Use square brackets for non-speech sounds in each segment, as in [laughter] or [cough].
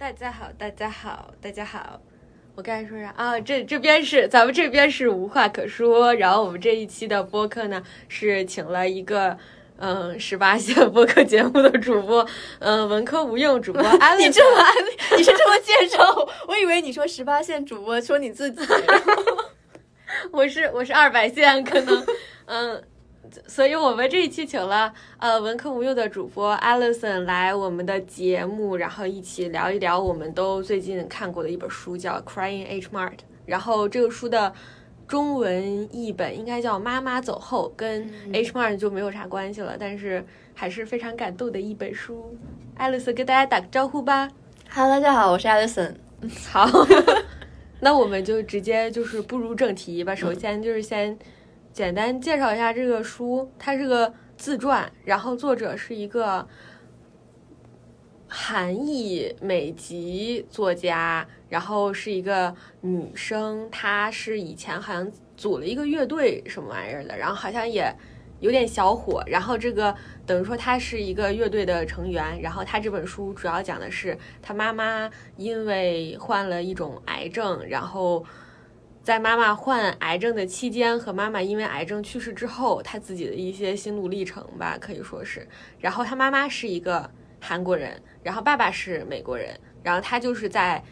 大家好，大家好，大家好。我刚才说啥啊？这这边是咱们这边是无话可说。然后我们这一期的播客呢，是请了一个嗯十八线播客节目的主播，嗯文科无用主播 [laughs] 安利。你这么安利，你是这么介绍？我以为你说十八线主播，说你自己。[laughs] 我是我是二百线，可能嗯。所以我们这一期请了呃文科无忧的主播 Alison 来我们的节目，然后一起聊一聊我们都最近看过的一本书，叫《Crying H Mart》。然后这个书的中文译本应该叫《妈妈走后》，跟 H Mart 就没有啥关系了，但是还是非常感动的一本书。Alison 跟大家打个招呼吧。Hello，大家好，我是 Alison。好，[laughs] 那我们就直接就是步入正题吧。首先就是先。简单介绍一下这个书，它是个自传，然后作者是一个韩裔美籍作家，然后是一个女生，她是以前好像组了一个乐队什么玩意儿的，然后好像也有点小火，然后这个等于说她是一个乐队的成员，然后她这本书主要讲的是她妈妈因为患了一种癌症，然后。在妈妈患癌症的期间和妈妈因为癌症去世之后，他自己的一些心路历程吧，可以说是。然后他妈妈是一个韩国人，然后爸爸是美国人，然后他就是在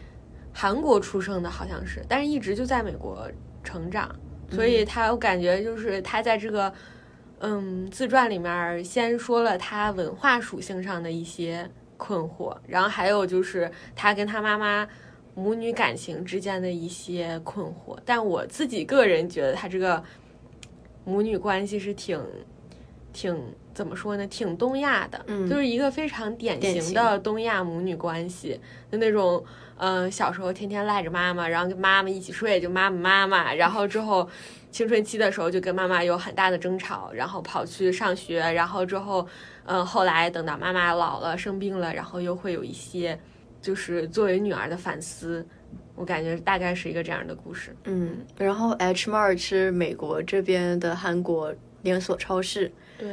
韩国出生的，好像是，但是一直就在美国成长。所以他我感觉就是他在这个嗯自传里面先说了他文化属性上的一些困惑，然后还有就是他跟他妈妈。母女感情之间的一些困惑，但我自己个人觉得，他这个母女关系是挺挺怎么说呢？挺东亚的，就是一个非常典型的东亚母女关系，就那种，嗯，小时候天天赖着妈妈，然后跟妈妈一起睡，就妈妈妈妈，然后之后青春期的时候就跟妈妈有很大的争吵，然后跑去上学，然后之后，嗯，后来等到妈妈老了生病了，然后又会有一些。就是作为女儿的反思，我感觉大概是一个这样的故事。嗯，然后 H Mart 是美国这边的韩国连锁超市，对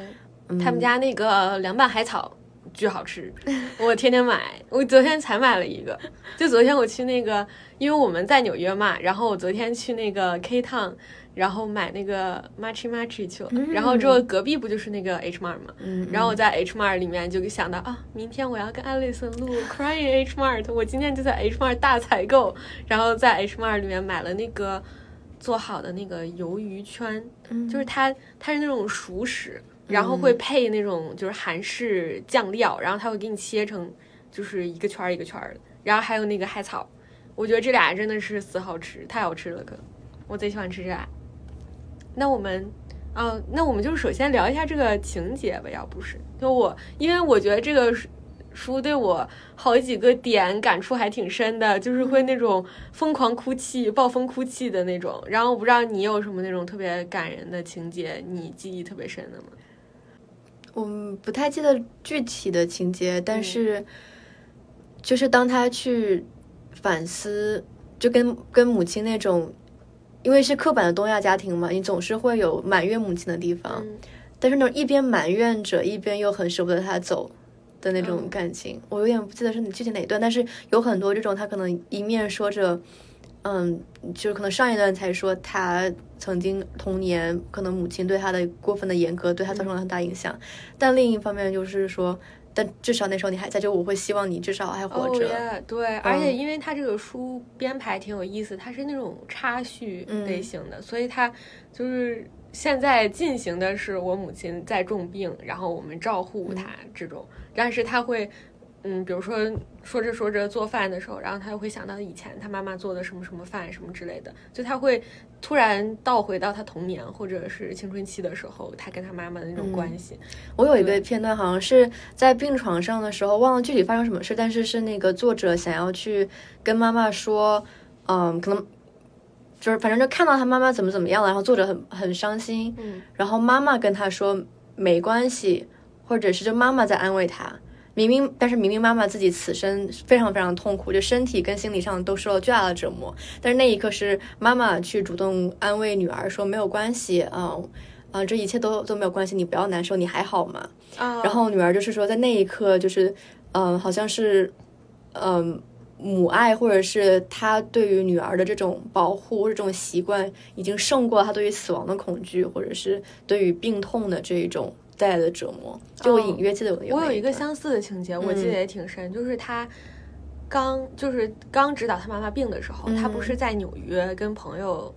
他们家那个凉拌海草巨好吃，我天天买。我昨天才买了一个，就昨天我去那个，因为我们在纽约嘛，然后我昨天去那个 K Town。然后买那个 Machi Machi 去了，然后之后隔壁不就是那个 H Mart 吗？然后我在 H Mart 里面就想到啊，明天我要跟 Alison 录 Crying H Mart，我今天就在 H Mart 大采购，然后在 H Mart 里面买了那个做好的那个鱿鱼圈，就是它它是那种熟食，然后会配那种就是韩式酱料，然后它会给你切成就是一个圈一个圈的，然后还有那个海草，我觉得这俩真的是死好吃，太好吃了，可我贼喜欢吃这俩。那我们，啊，那我们就首先聊一下这个情节吧，要不是就我，因为我觉得这个书对我好几个点感触还挺深的，就是会那种疯狂哭泣、暴风哭泣的那种。然后我不知道你有什么那种特别感人的情节，你记忆特别深的吗？我不太记得具体的情节，但是就是当他去反思，就跟跟母亲那种。因为是刻板的东亚家庭嘛，你总是会有埋怨母亲的地方，但是呢，一边埋怨着，一边又很舍不得她走的那种感情，我有点不记得是你具体哪一段，但是有很多这种，他可能一面说着，嗯，就是可能上一段才说他曾经童年可能母亲对他的过分的严格对他造成了很大影响，但另一方面就是说。但至少那时候你还在，就我会希望你至少还活着。对，而且因为他这个书编排挺有意思，它是那种插叙类型的，所以它就是现在进行的是我母亲在重病，然后我们照护她这种，但是他会。嗯，比如说说着说着做饭的时候，然后他又会想到以前他妈妈做的什么什么饭什么之类的，就他会突然倒回到他童年或者是青春期的时候，他跟他妈妈的那种关系。我有一个片段，好像是在病床上的时候，忘了具体发生什么事，但是是那个作者想要去跟妈妈说，嗯，可能就是反正就看到他妈妈怎么怎么样了，然后作者很很伤心，嗯，然后妈妈跟他说没关系，或者是就妈妈在安慰他。明明，但是明明妈妈自己此生非常非常痛苦，就身体跟心理上都受了巨大的折磨。但是那一刻是妈妈去主动安慰女儿说没有关系，嗯，啊，这一切都都没有关系，你不要难受，你还好吗？啊，然后女儿就是说在那一刻就是，嗯，好像是，嗯，母爱，或者是她对于女儿的这种保护或者这种习惯，已经胜过她对于死亡的恐惧，或者是对于病痛的这一种带来的折磨。就我隐约记得有我有一个，相似的情节，我记得也挺深，就是他刚就是刚知道他妈妈病的时候，他不是在纽约跟朋友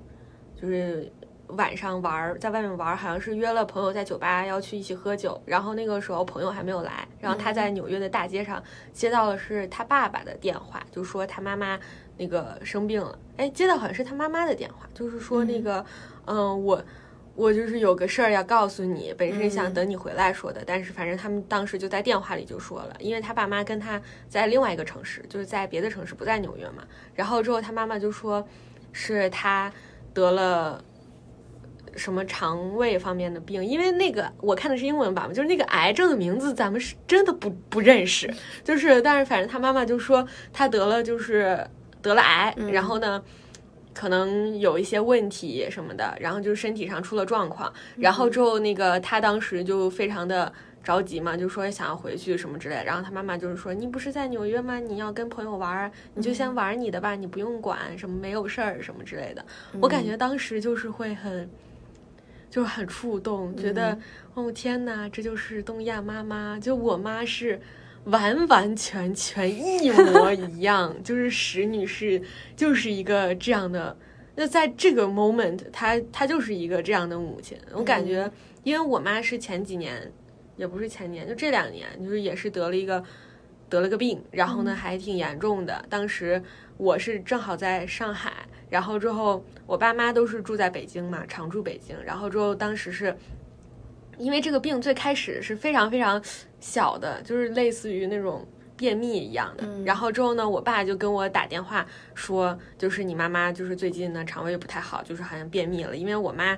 就是。晚上玩，在外面玩，好像是约了朋友在酒吧要去一起喝酒。然后那个时候朋友还没有来，然后他在纽约的大街上接到的是他爸爸的电话，就说他妈妈那个生病了。哎，接到好像是他妈妈的电话，就是说那个，嗯，我我就是有个事儿要告诉你，本身想等你回来说的，但是反正他们当时就在电话里就说了，因为他爸妈跟他在另外一个城市，就是在别的城市，不在纽约嘛。然后之后他妈妈就说是他得了。什么肠胃方面的病？因为那个我看的是英文版嘛，就是那个癌症的名字咱们是真的不不认识。就是，但是反正他妈妈就说他得了，就是得了癌，然后呢，可能有一些问题什么的，然后就是身体上出了状况。然后之后那个他当时就非常的着急嘛，就说想要回去什么之类的。然后他妈妈就是说：“你不是在纽约吗？你要跟朋友玩，你就先玩你的吧，你不用管什么没有事儿什么之类的。”我感觉当时就是会很。就很触动，觉得哦天哪，这就是东亚妈妈，就我妈是完完全全一模一样，[laughs] 就是石女士就是一个这样的。那在这个 moment，她她就是一个这样的母亲。我感觉，因为我妈是前几年，也不是前年，就这两年，就是也是得了一个得了个病，然后呢还挺严重的。当时我是正好在上海。然后之后，我爸妈都是住在北京嘛，常住北京。然后之后，当时是因为这个病最开始是非常非常小的，就是类似于那种便秘一样的。然后之后呢，我爸就跟我打电话说，就是你妈妈就是最近呢肠胃不太好，就是好像便秘了。因为我妈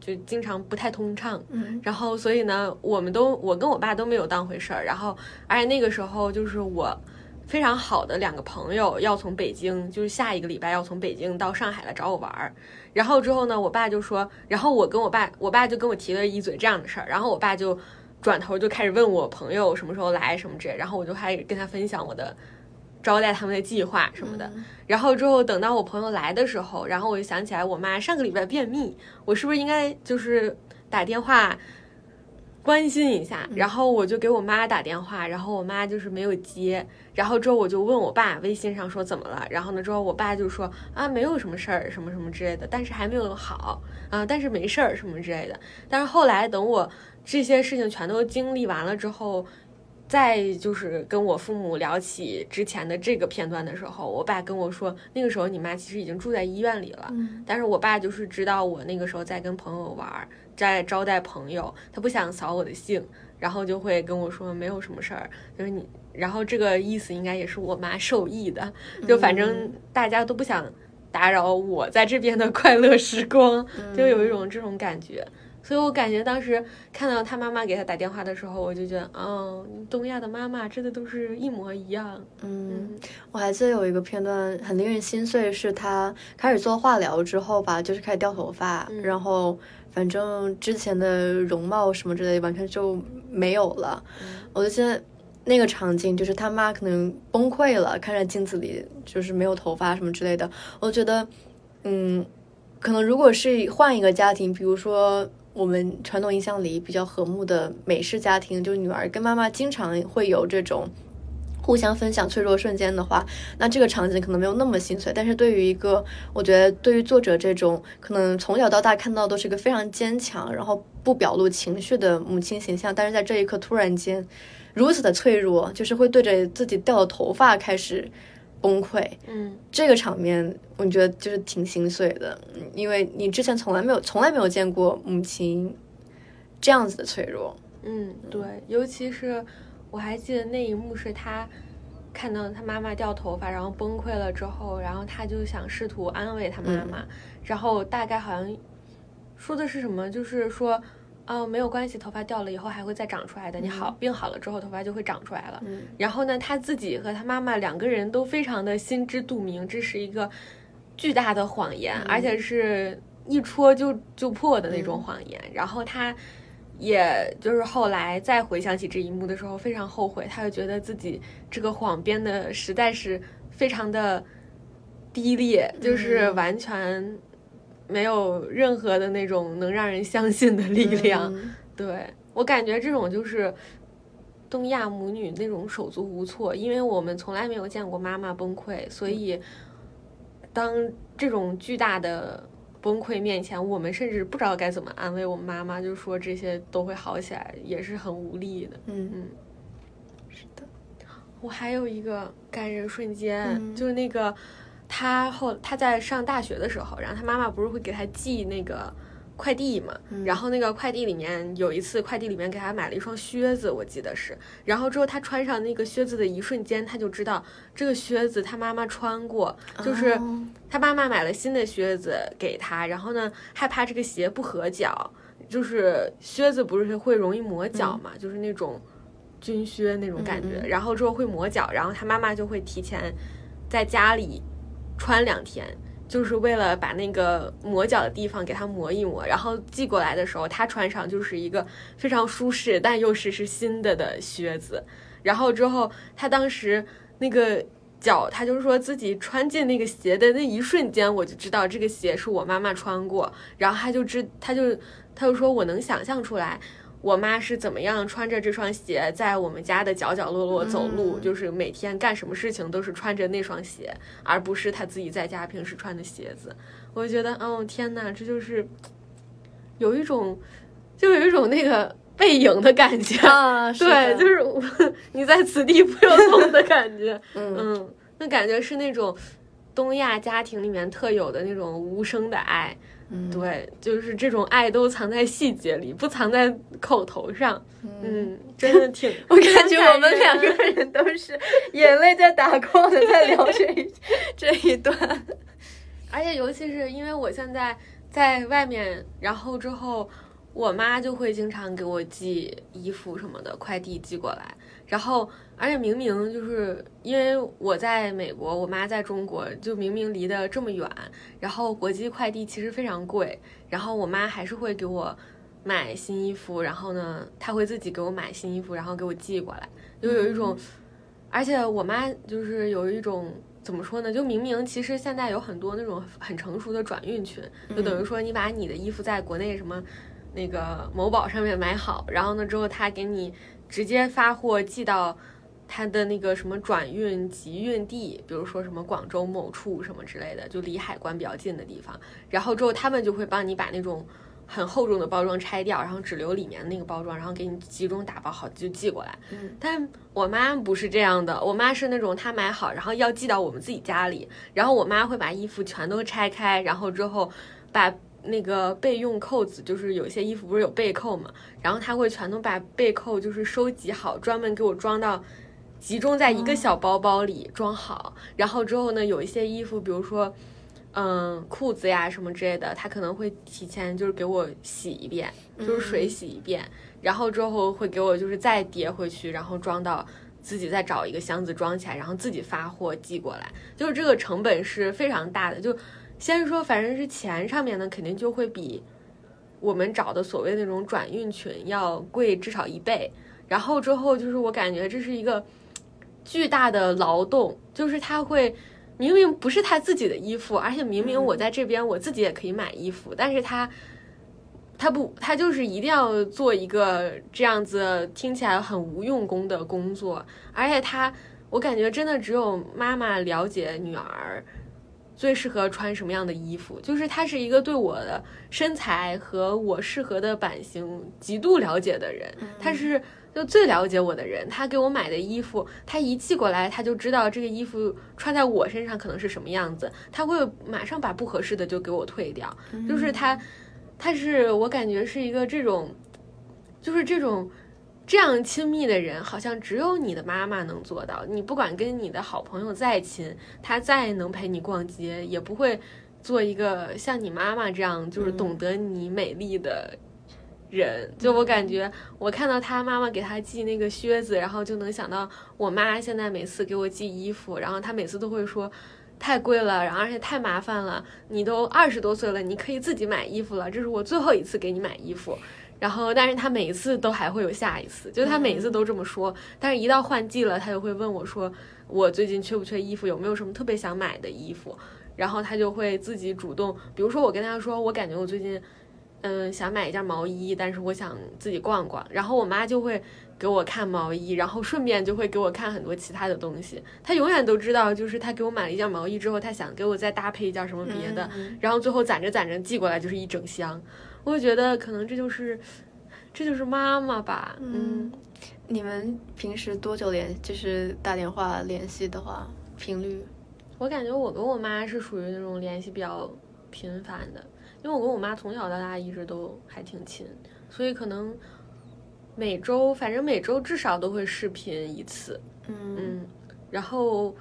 就经常不太通畅，然后所以呢，我们都我跟我爸都没有当回事儿。然后而且那个时候就是我。非常好的两个朋友要从北京，就是下一个礼拜要从北京到上海来找我玩儿。然后之后呢，我爸就说，然后我跟我爸，我爸就跟我提了一嘴这样的事儿。然后我爸就转头就开始问我朋友什么时候来什么之类。然后我就开始跟他分享我的招待他们的计划什么的。然后之后等到我朋友来的时候，然后我就想起来我妈上个礼拜便秘，我是不是应该就是打电话？关心一下，然后我就给我妈打电话，然后我妈就是没有接，然后之后我就问我爸微信上说怎么了，然后呢之后我爸就说啊没有什么事儿什么什么之类的，但是还没有好啊，但是没事儿什么之类的，但是后来等我这些事情全都经历完了之后，再就是跟我父母聊起之前的这个片段的时候，我爸跟我说那个时候你妈其实已经住在医院里了，但是我爸就是知道我那个时候在跟朋友玩。在招待朋友，他不想扫我的兴，然后就会跟我说没有什么事儿，就是你，然后这个意思应该也是我妈受益的，就反正大家都不想打扰我在这边的 [laughs] 快乐时光，就有一种这种感觉，所以我感觉当时看到他妈妈给他打电话的时候，我就觉得，哦，东亚的妈妈真的都是一模一样。嗯，我还记得有一个片段很令人心碎，是他开始做化疗之后吧，就是开始掉头发，然后。反正之前的容貌什么之类的完全就没有了，我就记得那个场景，就是他妈可能崩溃了，看着镜子里就是没有头发什么之类的。我觉得，嗯，可能如果是换一个家庭，比如说我们传统印象里比较和睦的美式家庭，就是女儿跟妈妈经常会有这种。互相分享脆弱瞬间的话，那这个场景可能没有那么心碎。但是对于一个，我觉得对于作者这种可能从小到大看到都是一个非常坚强，然后不表露情绪的母亲形象，但是在这一刻突然间如此的脆弱，就是会对着自己掉的头发开始崩溃。嗯，这个场面我觉得就是挺心碎的，因为你之前从来没有从来没有见过母亲这样子的脆弱。嗯，对，尤其是。我还记得那一幕是他看到他妈妈掉头发，然后崩溃了之后，然后他就想试图安慰他妈妈，然后大概好像说的是什么，就是说，哦，没有关系，头发掉了以后还会再长出来的，你好病好了之后头发就会长出来了。然后呢，他自己和他妈妈两个人都非常的心知肚明，这是一个巨大的谎言，而且是一戳就就破的那种谎言。然后他。也就是后来再回想起这一幕的时候，非常后悔。他就觉得自己这个谎编的实在是非常的低劣，就是完全没有任何的那种能让人相信的力量。对我感觉这种就是东亚母女那种手足无措，因为我们从来没有见过妈妈崩溃，所以当这种巨大的崩溃面前，我们甚至不知道该怎么安慰我们妈妈，就说这些都会好起来，也是很无力的。嗯嗯。是的，我还有一个感人瞬间，就是那个他后他在上大学的时候，然后他妈妈不是会给他寄那个快递嘛，然后那个快递里面有一次快递里面给他买了一双靴子，我记得是，然后之后他穿上那个靴子的一瞬间，他就知道这个靴子他妈妈穿过，就是他妈妈买了新的靴子给他，然后呢害怕这个鞋不合脚，就是靴子不是会容易磨脚嘛，就是那种。军靴那种感觉，然后之后会磨脚，然后他妈妈就会提前在家里穿两天，就是为了把那个磨脚的地方给它磨一磨，然后寄过来的时候他穿上就是一个非常舒适但又是是新的的靴子，然后之后他当时那个脚，他就说自己穿进那个鞋的那一瞬间，我就知道这个鞋是我妈妈穿过，然后他就知他就他就说我能想象出来。我妈是怎么样穿着这双鞋在我们家的角角落落走路？就是每天干什么事情都是穿着那双鞋，而不是她自己在家平时穿的鞋子。我就觉得，哦天哪，这就是有一种，就有一种那个背影的感觉 [laughs] 啊！对，就是你在此地不由动的感觉。嗯，那感觉是那种东亚家庭里面特有的那种无声的爱。对，就是这种爱都藏在细节里，不藏在口头上。嗯，真的挺，[laughs] 我感觉我们两个人都是眼泪在打 call 的，在聊这一这一段。而且尤其是因为我现在在外面，然后之后我妈就会经常给我寄衣服什么的，快递寄过来，然后。而且明明就是因为我在美国，我妈在中国，就明明离得这么远，然后国际快递其实非常贵，然后我妈还是会给我买新衣服，然后呢，她会自己给我买新衣服，然后给我寄过来，就有一种，而且我妈就是有一种怎么说呢？就明明其实现在有很多那种很成熟的转运群，就等于说你把你的衣服在国内什么那个某宝上面买好，然后呢之后他给你直接发货寄到。他的那个什么转运集运地，比如说什么广州某处什么之类的，就离海关比较近的地方。然后之后他们就会帮你把那种很厚重的包装拆掉，然后只留里面的那个包装，然后给你集中打包好就寄过来。嗯，但我妈不是这样的，我妈是那种她买好，然后要寄到我们自己家里，然后我妈会把衣服全都拆开，然后之后把那个备用扣子，就是有些衣服不是有背扣嘛，然后她会全都把背扣就是收集好，专门给我装到。集中在一个小包包里装好，然后之后呢，有一些衣服，比如说，嗯，裤子呀什么之类的，他可能会提前就是给我洗一遍，就是水洗一遍，然后之后会给我就是再叠回去，然后装到自己再找一个箱子装起来，然后自己发货寄过来，就是这个成本是非常大的。就先说，反正是钱上面呢，肯定就会比我们找的所谓那种转运群要贵至少一倍。然后之后就是我感觉这是一个。巨大的劳动，就是他会明明不是他自己的衣服，而且明明我在这边我自己也可以买衣服，但是他他不，他就是一定要做一个这样子听起来很无用功的工作，而且他，我感觉真的只有妈妈了解女儿最适合穿什么样的衣服，就是他是一个对我的身材和我适合的版型极度了解的人，他是。就最了解我的人，他给我买的衣服，他一寄过来，他就知道这个衣服穿在我身上可能是什么样子，他会马上把不合适的就给我退掉。就是他，他是我感觉是一个这种，就是这种这样亲密的人，好像只有你的妈妈能做到。你不管跟你的好朋友再亲，他再能陪你逛街，也不会做一个像你妈妈这样，就是懂得你美丽的。人就我感觉，我看到他妈妈给他寄那个靴子，然后就能想到我妈现在每次给我寄衣服，然后他每次都会说太贵了，然后而且太麻烦了。你都二十多岁了，你可以自己买衣服了，这是我最后一次给你买衣服。然后，但是他每一次都还会有下一次，就他每一次都这么说，但是一到换季了，他就会问我说我最近缺不缺衣服，有没有什么特别想买的衣服，然后他就会自己主动，比如说我跟他说，我感觉我最近，嗯，想买一件毛衣，但是我想自己逛逛，然后我妈就会给我看毛衣，然后顺便就会给我看很多其他的东西。她永远都知道，就是她给我买了一件毛衣之后，她想给我再搭配一件什么别的，然后最后攒着攒着寄过来就是一整箱。我觉得可能这就是，这就是妈妈吧。嗯，你们平时多久联就是打电话联系的话频率？我感觉我跟我妈是属于那种联系比较频繁的，因为我跟我妈从小到大一直都还挺亲，所以可能每周反正每周至少都会视频一次。嗯，然后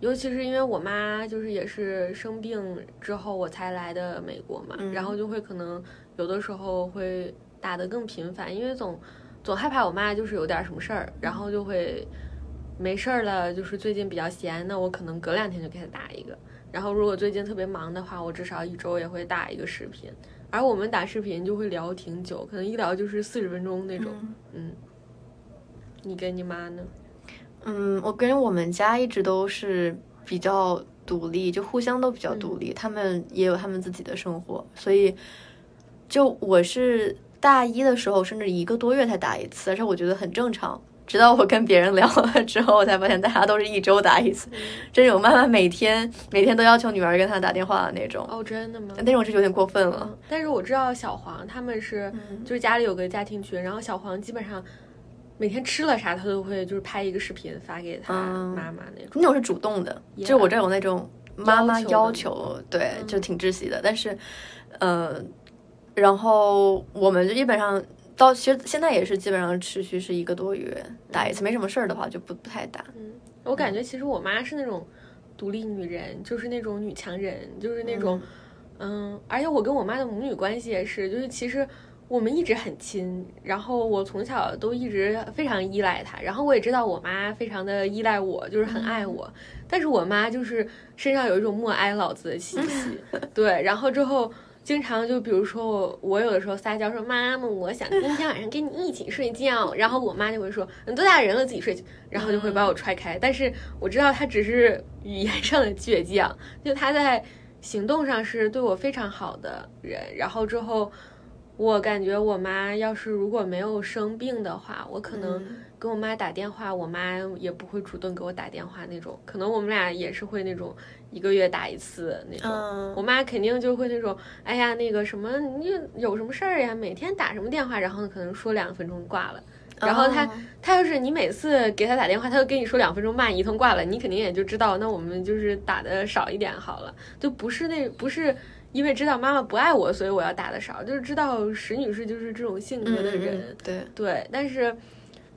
尤其是因为我妈就是也是生病之后我才来的美国嘛，然后就会可能。有的时候会打得更频繁，因为总总害怕我妈就是有点什么事儿，然后就会没事儿了，就是最近比较闲，那我可能隔两天就给她打一个。然后如果最近特别忙的话，我至少一周也会打一个视频。而我们打视频就会聊挺久，可能一聊就是四十分钟那种。嗯，你跟你妈呢？嗯，我跟我们家一直都是比较独立，就互相都比较独立，他们也有他们自己的生活，所以。就我是大一的时候，甚至一个多月才打一次，而且我觉得很正常。直到我跟别人聊了之后，我才发现大家都是一周打一次。这种妈妈每天每天都要求女儿跟她打电话的那种。哦，真的吗？那种是有点过分了。但是我知道小黄他们是，就是家里有个家庭群，然后小黄基本上每天吃了啥，他都会就是拍一个视频发给他妈妈那种。那种是主动的，就我这有那种妈妈要求，对，就挺窒息的。但是，呃。然后我们就基本上到其实现在也是基本上持续是一个多月打一次，没什么事儿的话就不不太打。嗯，我感觉其实我妈是那种独立女人，就是那种女强人，就是那种嗯，而且我跟我妈的母女关系也是，就是其实我们一直很亲，然后我从小都一直非常依赖她，然后我也知道我妈非常的依赖我，就是很爱我，但是我妈就是身上有一种默哀老子的气息，[laughs] 对，然后之后。经常就比如说我，我有的时候撒娇说妈妈，我想今天晚上跟你一起睡觉，[laughs] 然后我妈就会说你多大人了自己睡去，然后就会把我踹开。但是我知道她只是语言上的倔强，就她在行动上是对我非常好的人。然后之后。我感觉我妈要是如果没有生病的话，我可能跟我妈打电话，我妈也不会主动给我打电话那种。可能我们俩也是会那种一个月打一次那种。我妈肯定就会那种，哎呀，那个什么，你有什么事儿呀？每天打什么电话？然后呢，可能说两分钟挂了。然后他他要是你每次给她打电话，她都跟你说两分钟，骂你一通挂了，你肯定也就知道，那我们就是打的少一点好了，就不是那不是。因为知道妈妈不爱我，所以我要打的少。就是知道石女士就是这种性格的人，对对。但是，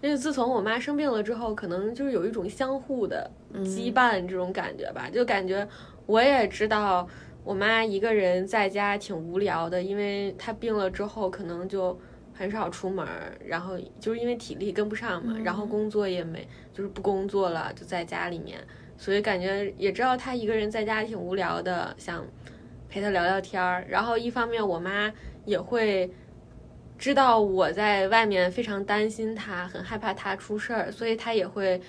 因为自从我妈生病了之后，可能就是有一种相互的羁绊这种感觉吧。就感觉我也知道我妈一个人在家挺无聊的，因为她病了之后，可能就很少出门，然后就是因为体力跟不上嘛，然后工作也没就是不工作了，就在家里面，所以感觉也知道她一个人在家挺无聊的，想。陪她聊聊天儿，然后一方面我妈也会知道我在外面非常担心他，很害怕他出事儿，所以他也会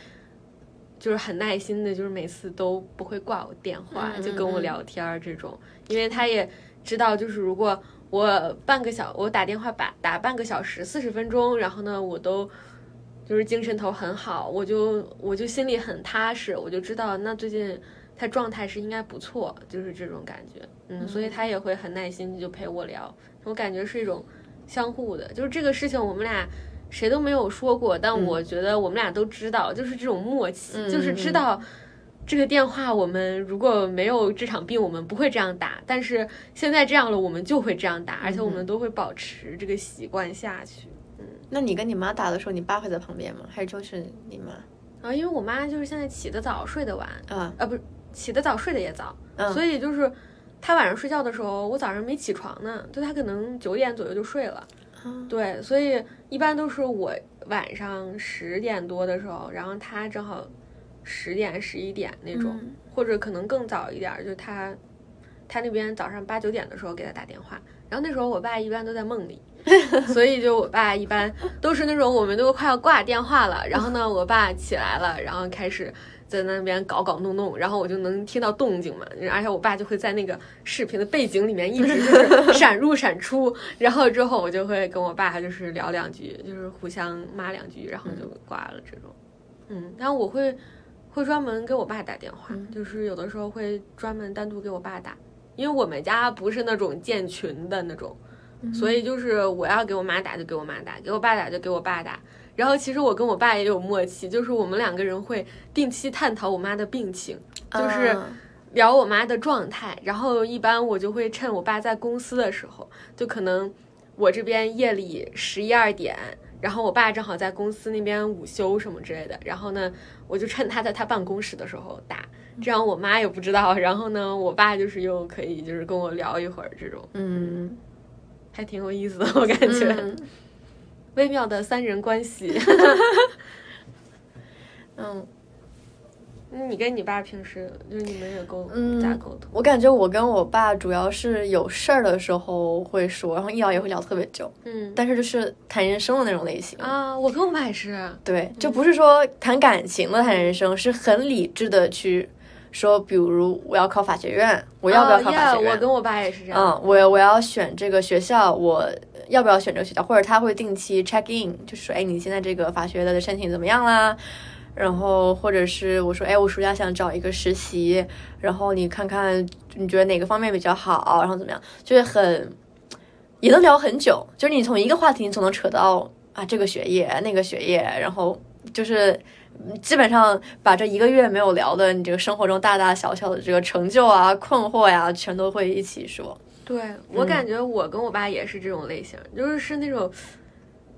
就是很耐心的，就是每次都不会挂我电话，就跟我聊天儿这种，因为他也知道，就是如果我半个小我打电话打打半个小时四十分钟，然后呢我都就是精神头很好，我就我就心里很踏实，我就知道那最近。他状态是应该不错，就是这种感觉，嗯，所以他也会很耐心就陪我聊，我感觉是一种相互的，就是这个事情我们俩谁都没有说过，但我觉得我们俩都知道，就是这种默契，就是知道这个电话我们如果没有这场病，我们不会这样打，但是现在这样了，我们就会这样打，而且我们都会保持这个习惯下去。嗯，那你跟你妈打的时候，你爸会在旁边吗？还是就是你妈？啊，因为我妈就是现在起得早，睡得晚，啊啊不是。起得早，睡得也早，所以就是他晚上睡觉的时候，我早上没起床呢，就他可能九点左右就睡了。对，所以一般都是我晚上十点多的时候，然后他正好十点十一点那种，或者可能更早一点，就他他那边早上八九点的时候给他打电话，然后那时候我爸一般都在梦里，[laughs] 所以就我爸一般都是那种我们都快要挂电话了，然后呢，我爸起来了，然后开始。在那边搞搞弄弄，然后我就能听到动静嘛，而且我爸就会在那个视频的背景里面一直就是 [laughs] 闪入闪出，然后之后我就会跟我爸就是聊两句，就是互相骂两句，然后就挂了这种。嗯，但我会会专门给我爸打电话，就是有的时候会专门单独给我爸打，因为我们家不是那种建群的那种，所以就是我要给我妈打就给我妈打，给我爸打就给我爸打。然后其实我跟我爸也有默契，就是我们两个人会定期探讨我妈的病情，就是聊我妈的状态。然后一般我就会趁我爸在公司的时候，就可能我这边夜里十一二点，然后我爸正好在公司那边午休什么之类的。然后呢，我就趁他在他办公室的时候打，这样我妈也不知道。然后呢，我爸就是又可以就是跟我聊一会儿这种，嗯，还挺有意思的，我感觉。微妙的三人关系，[laughs] 嗯，你跟你爸平时就是你们也沟咋沟通？我感觉我跟我爸主要是有事儿的时候会说，然后一聊也会聊特别久，嗯，但是就是谈人生的那种类型啊。我跟我爸也是，对，就不是说谈感情的谈人生，是很理智的去说，比如我要考法学院，我要不要考法学院？我跟我爸也是这样。嗯，我我要选这个学校，我。要不要选这个学校？或者他会定期 check in，就是说，哎，你现在这个法学的申请怎么样啦？然后或者是我说，哎，我暑假想找一个实习，然后你看看你觉得哪个方面比较好，然后怎么样？就是很也能聊很久，就是你从一个话题你总能扯到啊这个学业那个学业，然后就是基本上把这一个月没有聊的你这个生活中大大小小的这个成就啊、困惑呀，全都会一起说。对我感觉我跟我爸也是这种类型，就是是那种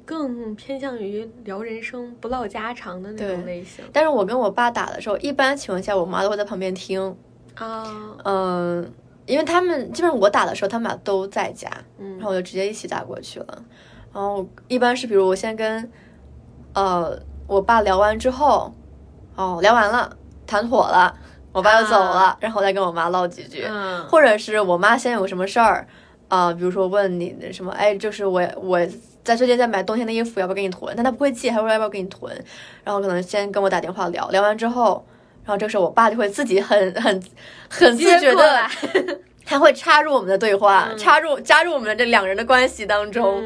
更偏向于聊人生不唠家常的那种类型。但是我跟我爸打的时候，一般情况下我妈都会在旁边听啊，嗯，因为他们基本上我打的时候他们俩都在家，嗯，然后我就直接一起打过去了。然后一般是比如我先跟呃我爸聊完之后，哦聊完了谈妥了。我爸就走了，然后再跟我妈唠几句，或者是我妈先有什么事儿，啊，比如说问你什么，哎，就是我我在最近在买冬天的衣服，要不要给你囤？但他不会寄，还说要不要给你囤？然后可能先跟我打电话聊聊完之后，然后这时候我爸就会自己很 [laughs] 很很自觉的，[laughs] 他会插入我们的对话，插入加入我们的这两人的关系当中。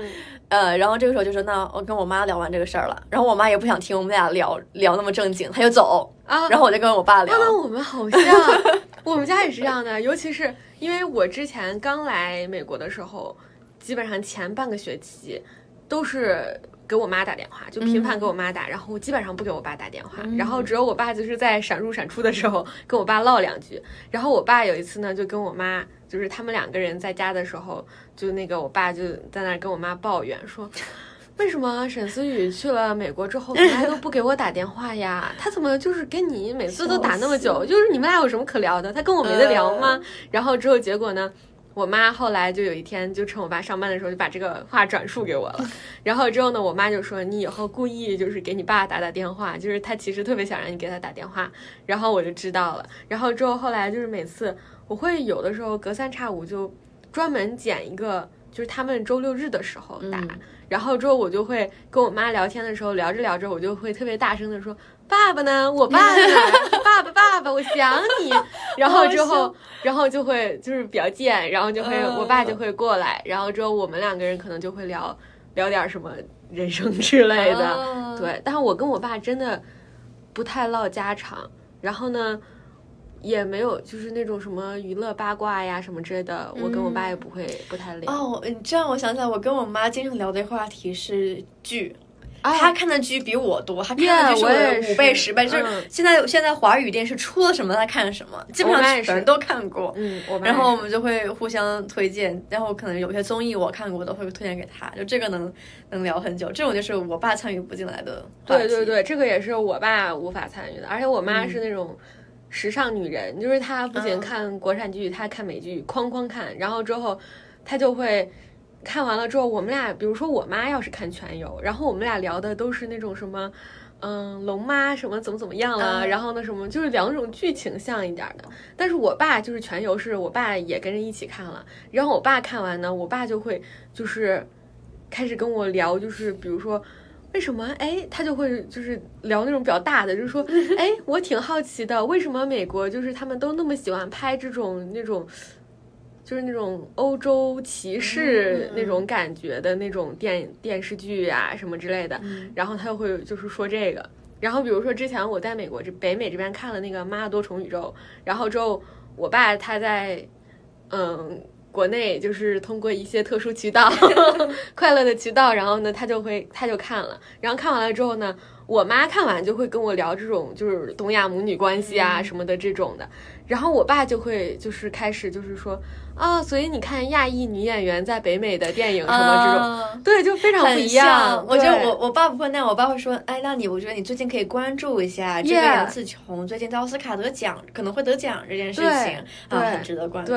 呃，然后这个时候就说，那我跟我妈聊完这个事儿了，然后我妈也不想听我们俩聊聊那么正经，她就走啊。然后我就跟我爸聊。那我们好像，[laughs] 我们家也是这样的，尤其是因为我之前刚来美国的时候，基本上前半个学期都是。给我妈打电话，就频繁给我妈打，然后基本上不给我爸打电话，然后只有我爸就是在闪入闪出的时候 [laughs] 跟我爸唠两句。然后我爸有一次呢，就跟我妈，就是他们两个人在家的时候，就那个我爸就在那跟我妈抱怨说，为什么沈思雨去了美国之后从来都不给我打电话呀？[laughs] 他怎么就是跟你每次都打那么久？就是你们俩有什么可聊的？他跟我没得聊吗？然后之后结果呢？我妈后来就有一天，就趁我爸上班的时候，就把这个话转述给我了。[laughs] 然后之后呢，我妈就说：“你以后故意就是给你爸打打电话，就是他其实特别想让你给他打电话。”然后我就知道了。然后之后后来就是每次我会有的时候隔三差五就专门捡一个，就是他们周六日的时候打。然后之后我就会跟我妈聊天的时候，聊着聊着我就会特别大声的说。爸爸呢？我爸呢？[laughs] 爸爸，爸爸，我想你。然后之后，然后就会就是比较贱，然后就会我爸就会过来，然后之后我们两个人可能就会聊聊点什么人生之类的。对，但是我跟我爸真的不太唠家常，然后呢，也没有就是那种什么娱乐八卦呀什么之类的，我跟我爸也不会不太聊。哦，你这样我想起来，我跟我妈经常聊的话题是剧。他看的剧比我多，他看的剧是我的五倍十倍。就是现在现在华语电视出了什么他看什么，基本上全都看过。嗯，然后我们就会互相推荐，然后可能有些综艺我看过的会推荐给他，就这个能能聊很久。这种就是我爸参与不进来的。对对对，这个也是我爸无法参与的。而且我妈是那种时尚女人，就是她不仅看国产剧，她看美剧，哐哐看。然后之后她就会。看完了之后，我们俩，比如说我妈要是看全游，然后我们俩聊的都是那种什么，嗯，龙妈什么怎么怎么样了，然后那什么，就是两种剧情像一点的。但是我爸就是全游，是我爸也跟着一起看了，然后我爸看完呢，我爸就会就是开始跟我聊，就是比如说为什么？哎，他就会就是聊那种比较大的，就是说，[laughs] 哎，我挺好奇的，为什么美国就是他们都那么喜欢拍这种那种，就是那种欧洲骑士那种感觉的那种电电视剧啊什么之类的。然后他就会就是说这个。然后比如说之前我在美国这北美这边看了那个《妈的多重宇宙》，然后之后我爸他在嗯。国内就是通过一些特殊渠道，[laughs] 快乐的渠道，然后呢，他就会他就看了，然后看完了之后呢，我妈看完就会跟我聊这种就是东亚母女关系啊什么的这种的，然后我爸就会就是开始就是说啊，所以你看亚裔女演员在北美的电影什么这种，对，就非常不一样。我觉得我我爸不会那样，我爸会说，哎，那你我觉得你最近可以关注一下这个杨紫琼最近在奥斯卡得奖，可能会得奖这件事情？啊，很值得关注。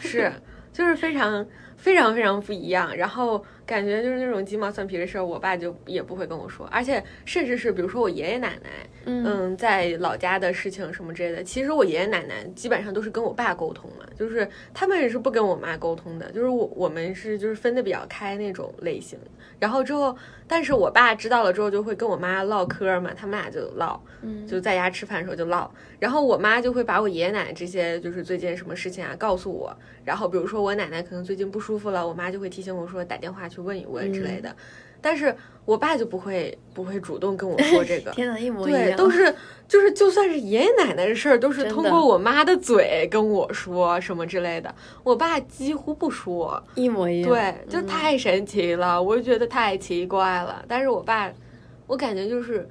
是。就是非常非常非常不一样，然后感觉就是那种鸡毛蒜皮的事儿，我爸就也不会跟我说，而且甚至是比如说我爷爷奶奶，嗯，在老家的事情什么之类的，其实我爷爷奶奶基本上都是跟我爸沟通嘛，就是他们也是不跟我妈沟通的，就是我我们是就是分的比较开那种类型，然后之后。但是我爸知道了之后，就会跟我妈唠嗑嘛，他们俩就唠，就在家吃饭的时候就唠。然后我妈就会把我爷爷奶奶这些就是最近什么事情啊告诉我。然后比如说我奶奶可能最近不舒服了，我妈就会提醒我说打电话去问一问之类的。但是我爸就不会不会主动跟我说这个，[laughs] 天呐，一模一样。对，都是就是就算是爷爷奶奶的事儿，都是通过我妈的嘴跟我说什么之类的。我爸几乎不说，一模一样。对，就太神奇了，我就觉得太奇怪了。但是我爸，我感觉就是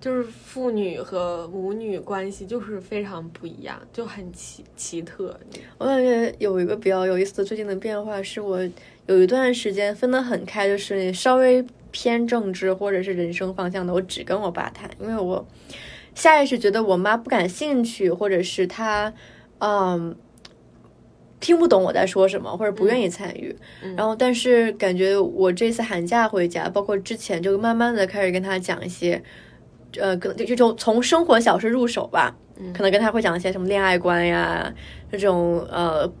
就是父女和母女关系就是非常不一样，就很奇奇特。我感觉有一个比较有意思的最近的变化是我。有一段时间分得很开，就是稍微偏政治或者是人生方向的，我只跟我爸谈，因为我下意识觉得我妈不感兴趣，或者是她嗯听不懂我在说什么，或者不愿意参与。然后，但是感觉我这次寒假回家，包括之前就慢慢的开始跟他讲一些，呃，可能就就从生活小事入手吧，可能跟他会讲一些什么恋爱观呀，这种呃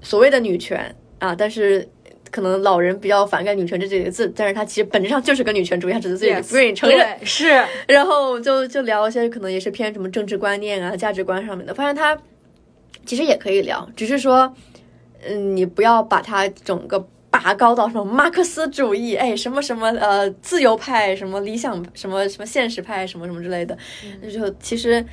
所谓的女权。啊，但是可能老人比较反感“女权”这几个字，但是他其实本质上就是个女权主义，他只是自己不愿意承认。是，然后就就聊一些可能也是偏什么政治观念啊、价值观上面的，发现他其实也可以聊，只是说，嗯，你不要把它整个拔高到什么马克思主义，哎，什么什么呃自由派，什么理想，什么什么现实派，什么什么之类的，那就其实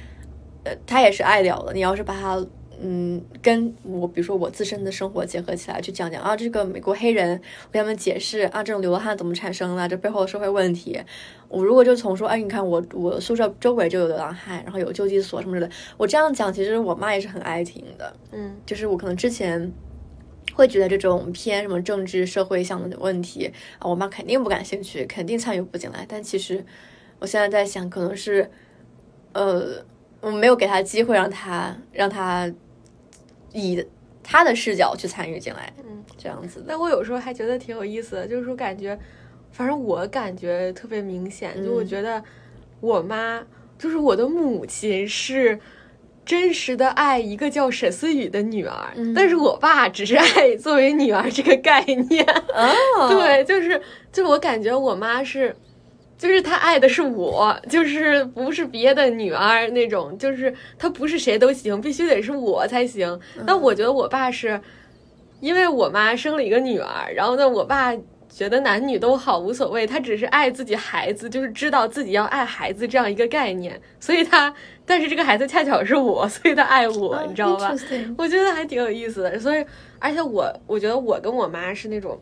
呃他也是爱聊的，你要是把他。嗯，跟我比如说我自身的生活结合起来去讲讲啊，这个美国黑人，我给他们解释啊，这种流浪汉怎么产生的，这背后的社会问题。我如果就从说，哎，你看我我宿舍周围就有流浪汉，然后有救济所什么之类的，我这样讲，其实我妈也是很爱听的。嗯，就是我可能之前会觉得这种偏什么政治社会向的问题啊，我妈肯定不感兴趣，肯定参与不进来。但其实我现在在想，可能是呃，我没有给他机会，让他让他。以他的视角去参与进来，嗯，这样子。但我有时候还觉得挺有意思的，就是说感觉，反正我感觉特别明显，就我觉得我妈就是我的母亲是真实的爱一个叫沈思雨的女儿，但是我爸只是爱作为女儿这个概念。哦，[laughs] 对，就是就我感觉我妈是。就是他爱的是我，就是不是别的女儿那种，就是他不是谁都行，必须得是我才行。那我觉得我爸是，因为我妈生了一个女儿，然后呢，我爸觉得男女都好无所谓，他只是爱自己孩子，就是知道自己要爱孩子这样一个概念，所以他，但是这个孩子恰巧是我，所以他爱我，你知道吧？我觉得还挺有意思的，所以而且我我觉得我跟我妈是那种。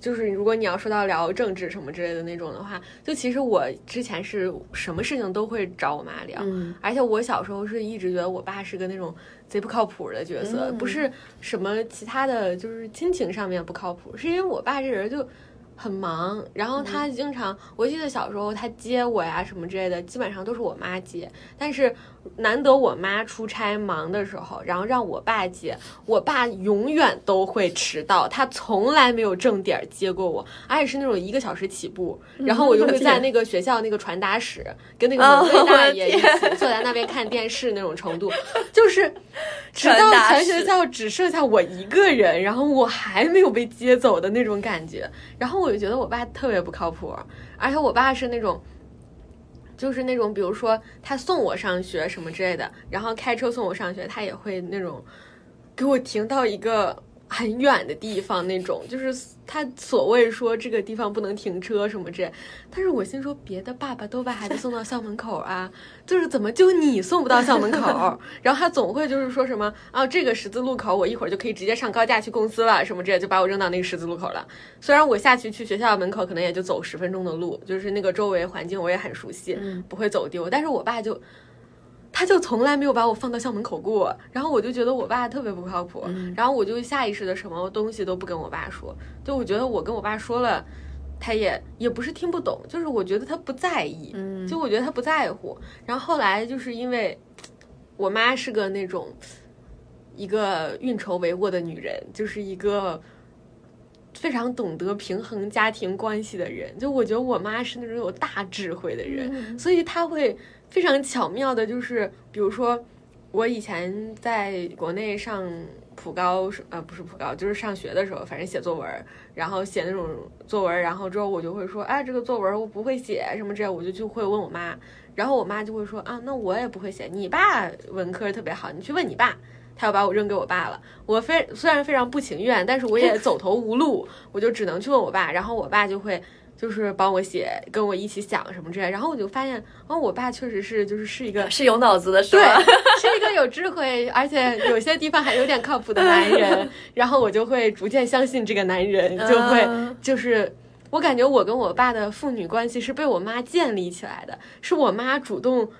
就是如果你要说到聊政治什么之类的那种的话，就其实我之前是什么事情都会找我妈聊，而且我小时候是一直觉得我爸是个那种贼不靠谱的角色，不是什么其他的就是亲情上面不靠谱，是因为我爸这人就。很忙，然后他经常，我记得小时候他接我呀什么之类的，基本上都是我妈接。但是难得我妈出差忙的时候，然后让我爸接，我爸永远都会迟到，他从来没有正点接过我，而且是那种一个小时起步。然后我就会在那个学校那个传达室跟那个门卫大爷一起坐在那边看电视那种程度，就是直到全学校只剩下我一个人，然后我还没有被接走的那种感觉，然后我就觉得我爸特别不靠谱，而且我爸是那种，就是那种，比如说他送我上学什么之类的，然后开车送我上学，他也会那种给我停到一个。很远的地方那种，就是他所谓说这个地方不能停车什么这，但是我心说别的爸爸都把孩子送到校门口啊，就是怎么就你送不到校门口？然后他总会就是说什么啊，这个十字路口我一会儿就可以直接上高架去公司了什么这，就把我扔到那个十字路口了。虽然我下去去学校门口可能也就走十分钟的路，就是那个周围环境我也很熟悉，不会走丢，但是我爸就。他就从来没有把我放到校门口过，然后我就觉得我爸特别不靠谱，然后我就下意识的什么东西都不跟我爸说，就我觉得我跟我爸说了，他也也不是听不懂，就是我觉得他不在意，就我觉得他不在乎。然后后来就是因为我妈是个那种一个运筹帷幄的女人，就是一个非常懂得平衡家庭关系的人，就我觉得我妈是那种有大智慧的人，所以她会。非常巧妙的，就是比如说，我以前在国内上普高，呃，不是普高，就是上学的时候，反正写作文，然后写那种作文，然后之后我就会说，哎，这个作文我不会写，什么这样，我就就会问我妈，然后我妈就会说，啊，那我也不会写，你爸文科特别好，你去问你爸，他要把我扔给我爸了，我非虽然非常不情愿，但是我也走投无路，我就只能去问我爸，然后我爸就会。就是帮我写，跟我一起想什么之类，然后我就发现，哦，我爸确实是，就是是一个是有脑子的，是吧？[laughs] 是一个有智慧，而且有些地方还有点靠谱的男人。[laughs] 然后我就会逐渐相信这个男人，就会就是我感觉我跟我爸的父女关系是被我妈建立起来的，是我妈主动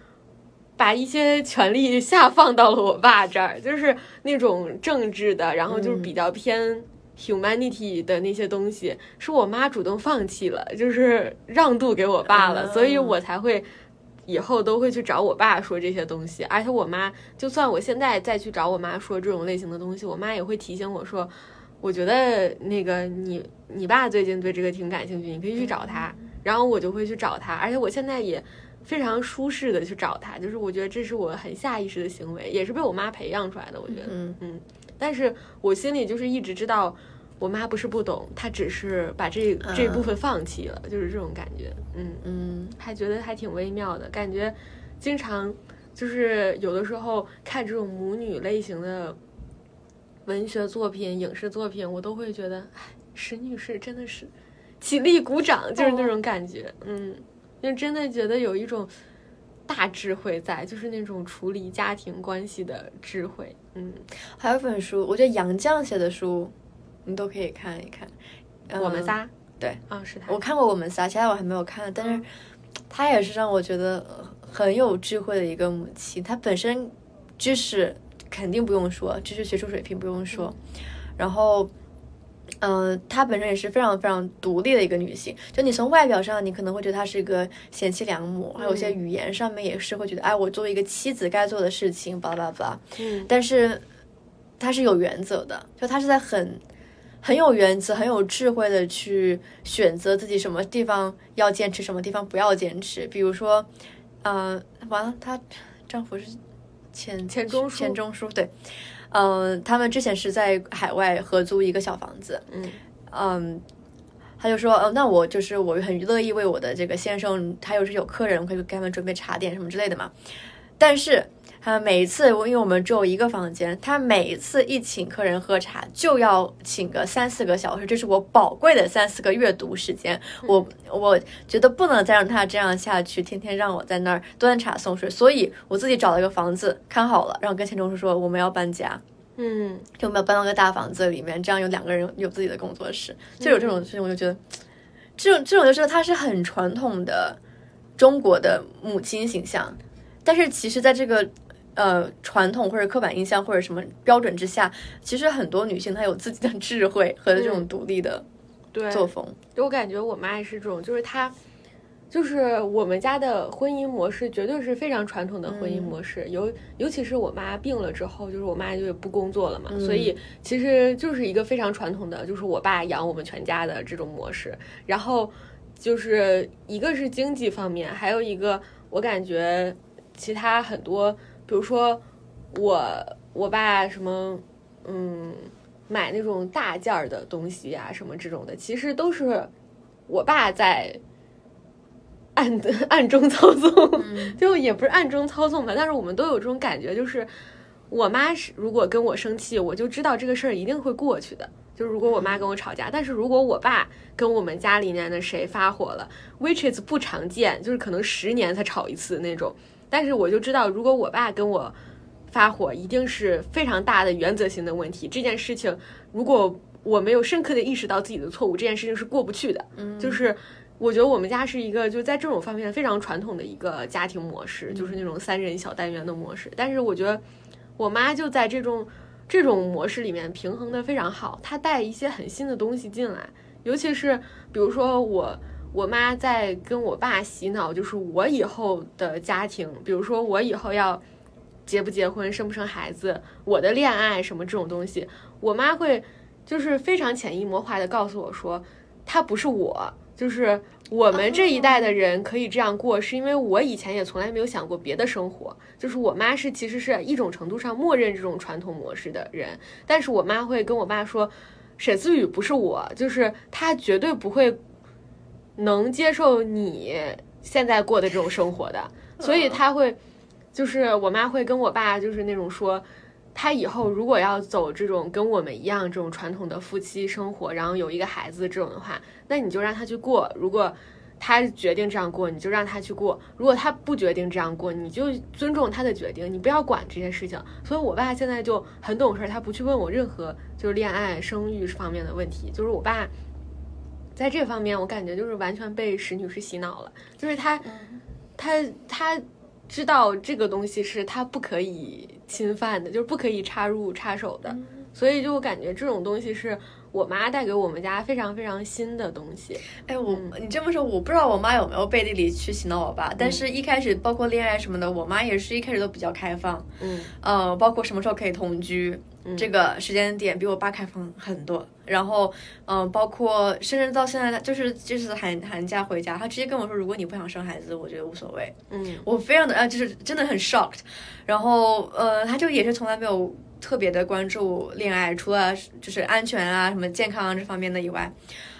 把一些权力下放到了我爸这儿，就是那种政治的，然后就是比较偏。Humanity 的那些东西是我妈主动放弃了，就是让渡给我爸了，所以我才会以后都会去找我爸说这些东西。而且我妈，就算我现在再去找我妈说这种类型的东西，我妈也会提醒我说，我觉得那个你你爸最近对这个挺感兴趣，你可以去找他。然后我就会去找他，而且我现在也非常舒适的去找他，就是我觉得这是我很下意识的行为，也是被我妈培养出来的。我觉得，嗯嗯。但是我心里就是一直知道，我妈不是不懂，她只是把这这部分放弃了，就是这种感觉。嗯嗯，还觉得还挺微妙的，感觉经常就是有的时候看这种母女类型的文学作品、影视作品，我都会觉得，哎，石女士真的是起立鼓掌，就是那种感觉。嗯，就真的觉得有一种。大智慧在，就是那种处理家庭关系的智慧。嗯，还有一本书，我觉得杨绛写的书，你都可以看一看。我们仨，对，啊，是他。我看过我们仨，其他我还没有看，但是他也是让我觉得很有智慧的一个母亲。她本身知识肯定不用说，知识学术水平不用说，然后。嗯，她本身也是非常非常独立的一个女性。就你从外表上，你可能会觉得她是一个贤妻良母，还有一些语言上面也是会觉得，哎，我作为一个妻子该做的事情，巴拉巴拉。嗯。但是她是有原则的，就她是在很很有原则、很有智慧的去选择自己什么地方要坚持，什么地方不要坚持。比如说，嗯，完了，她丈夫是钱钱钟书，钱钟书对。嗯，他们之前是在海外合租一个小房子。嗯嗯，他就说，呃，那我就是我很乐意为我的这个先生，他又是有客人，我可以给他们准备茶点什么之类的嘛。但是。他每一次，因为我们只有一个房间，他每一次一请客人喝茶，就要请个三四个小时，这是我宝贵的三四个阅读时间。我我觉得不能再让他这样下去，天天让我在那儿端茶送水，所以我自己找了一个房子看好了，然后跟钱钟书说我们要搬家，嗯，就我们要搬到个大房子里面，这样有两个人有自己的工作室，就有这种事情，我就觉得这种这种就是他是很传统的中国的母亲形象，但是其实在这个。呃，传统或者刻板印象或者什么标准之下，其实很多女性她有自己的智慧和这种独立的作风。我感觉我妈也是这种，就是她，就是我们家的婚姻模式绝对是非常传统的婚姻模式。尤尤其是我妈病了之后，就是我妈就不工作了嘛，所以其实就是一个非常传统的，就是我爸养我们全家的这种模式。然后就是一个是经济方面，还有一个我感觉其他很多。比如说，我我爸什么，嗯，买那种大件儿的东西啊，什么这种的，其实都是我爸在暗 [laughs] 暗中操纵，就也不是暗中操纵吧，但是我们都有这种感觉，就是我妈是如果跟我生气，我就知道这个事儿一定会过去的。就如果我妈跟我吵架，但是如果我爸跟我们家里面的谁发火了，which is 不常见，就是可能十年才吵一次那种，但是我就知道，如果我爸跟我发火，一定是非常大的原则性的问题。这件事情，如果我没有深刻的意识到自己的错误，这件事情是过不去的。嗯，就是我觉得我们家是一个就在这种方面非常传统的一个家庭模式，就是那种三人小单元的模式。但是我觉得我妈就在这种。这种模式里面平衡的非常好，她带一些很新的东西进来，尤其是比如说我我妈在跟我爸洗脑，就是我以后的家庭，比如说我以后要结不结婚、生不生孩子、我的恋爱什么这种东西，我妈会就是非常潜移默化的告诉我说，她不是我，就是。我们这一代的人可以这样过，是因为我以前也从来没有想过别的生活。就是我妈是其实是一种程度上默认这种传统模式的人，但是我妈会跟我爸说，沈思雨不是我，就是她绝对不会能接受你现在过的这种生活的，所以他会，就是我妈会跟我爸就是那种说。他以后如果要走这种跟我们一样这种传统的夫妻生活，然后有一个孩子这种的话，那你就让他去过。如果他决定这样过，你就让他去过；如果他不决定这样过，你就尊重他的决定，你不要管这些事情。所以，我爸现在就很懂事，他不去问我任何就是恋爱、生育方面的问题。就是我爸在这方面，我感觉就是完全被石女士洗脑了。就是她，她，她。知道这个东西是她不可以侵犯的，就是不可以插入插手的，所以就感觉这种东西是我妈带给我们家非常非常新的东西。哎，我你这么说，我不知道我妈有没有背地里去洗脑我爸，但是一开始包括恋爱什么的，我妈也是一开始都比较开放，嗯，呃，包括什么时候可以同居。这个时间点比我爸开放很多，然后，嗯，包括甚至到现在，就是这次寒寒假回家，他直接跟我说，如果你不想生孩子，我觉得无所谓。嗯，我非常的呃，就是真的很 shocked。然后，呃，他就也是从来没有特别的关注恋爱，除了就是安全啊、什么健康啊这方面的以外。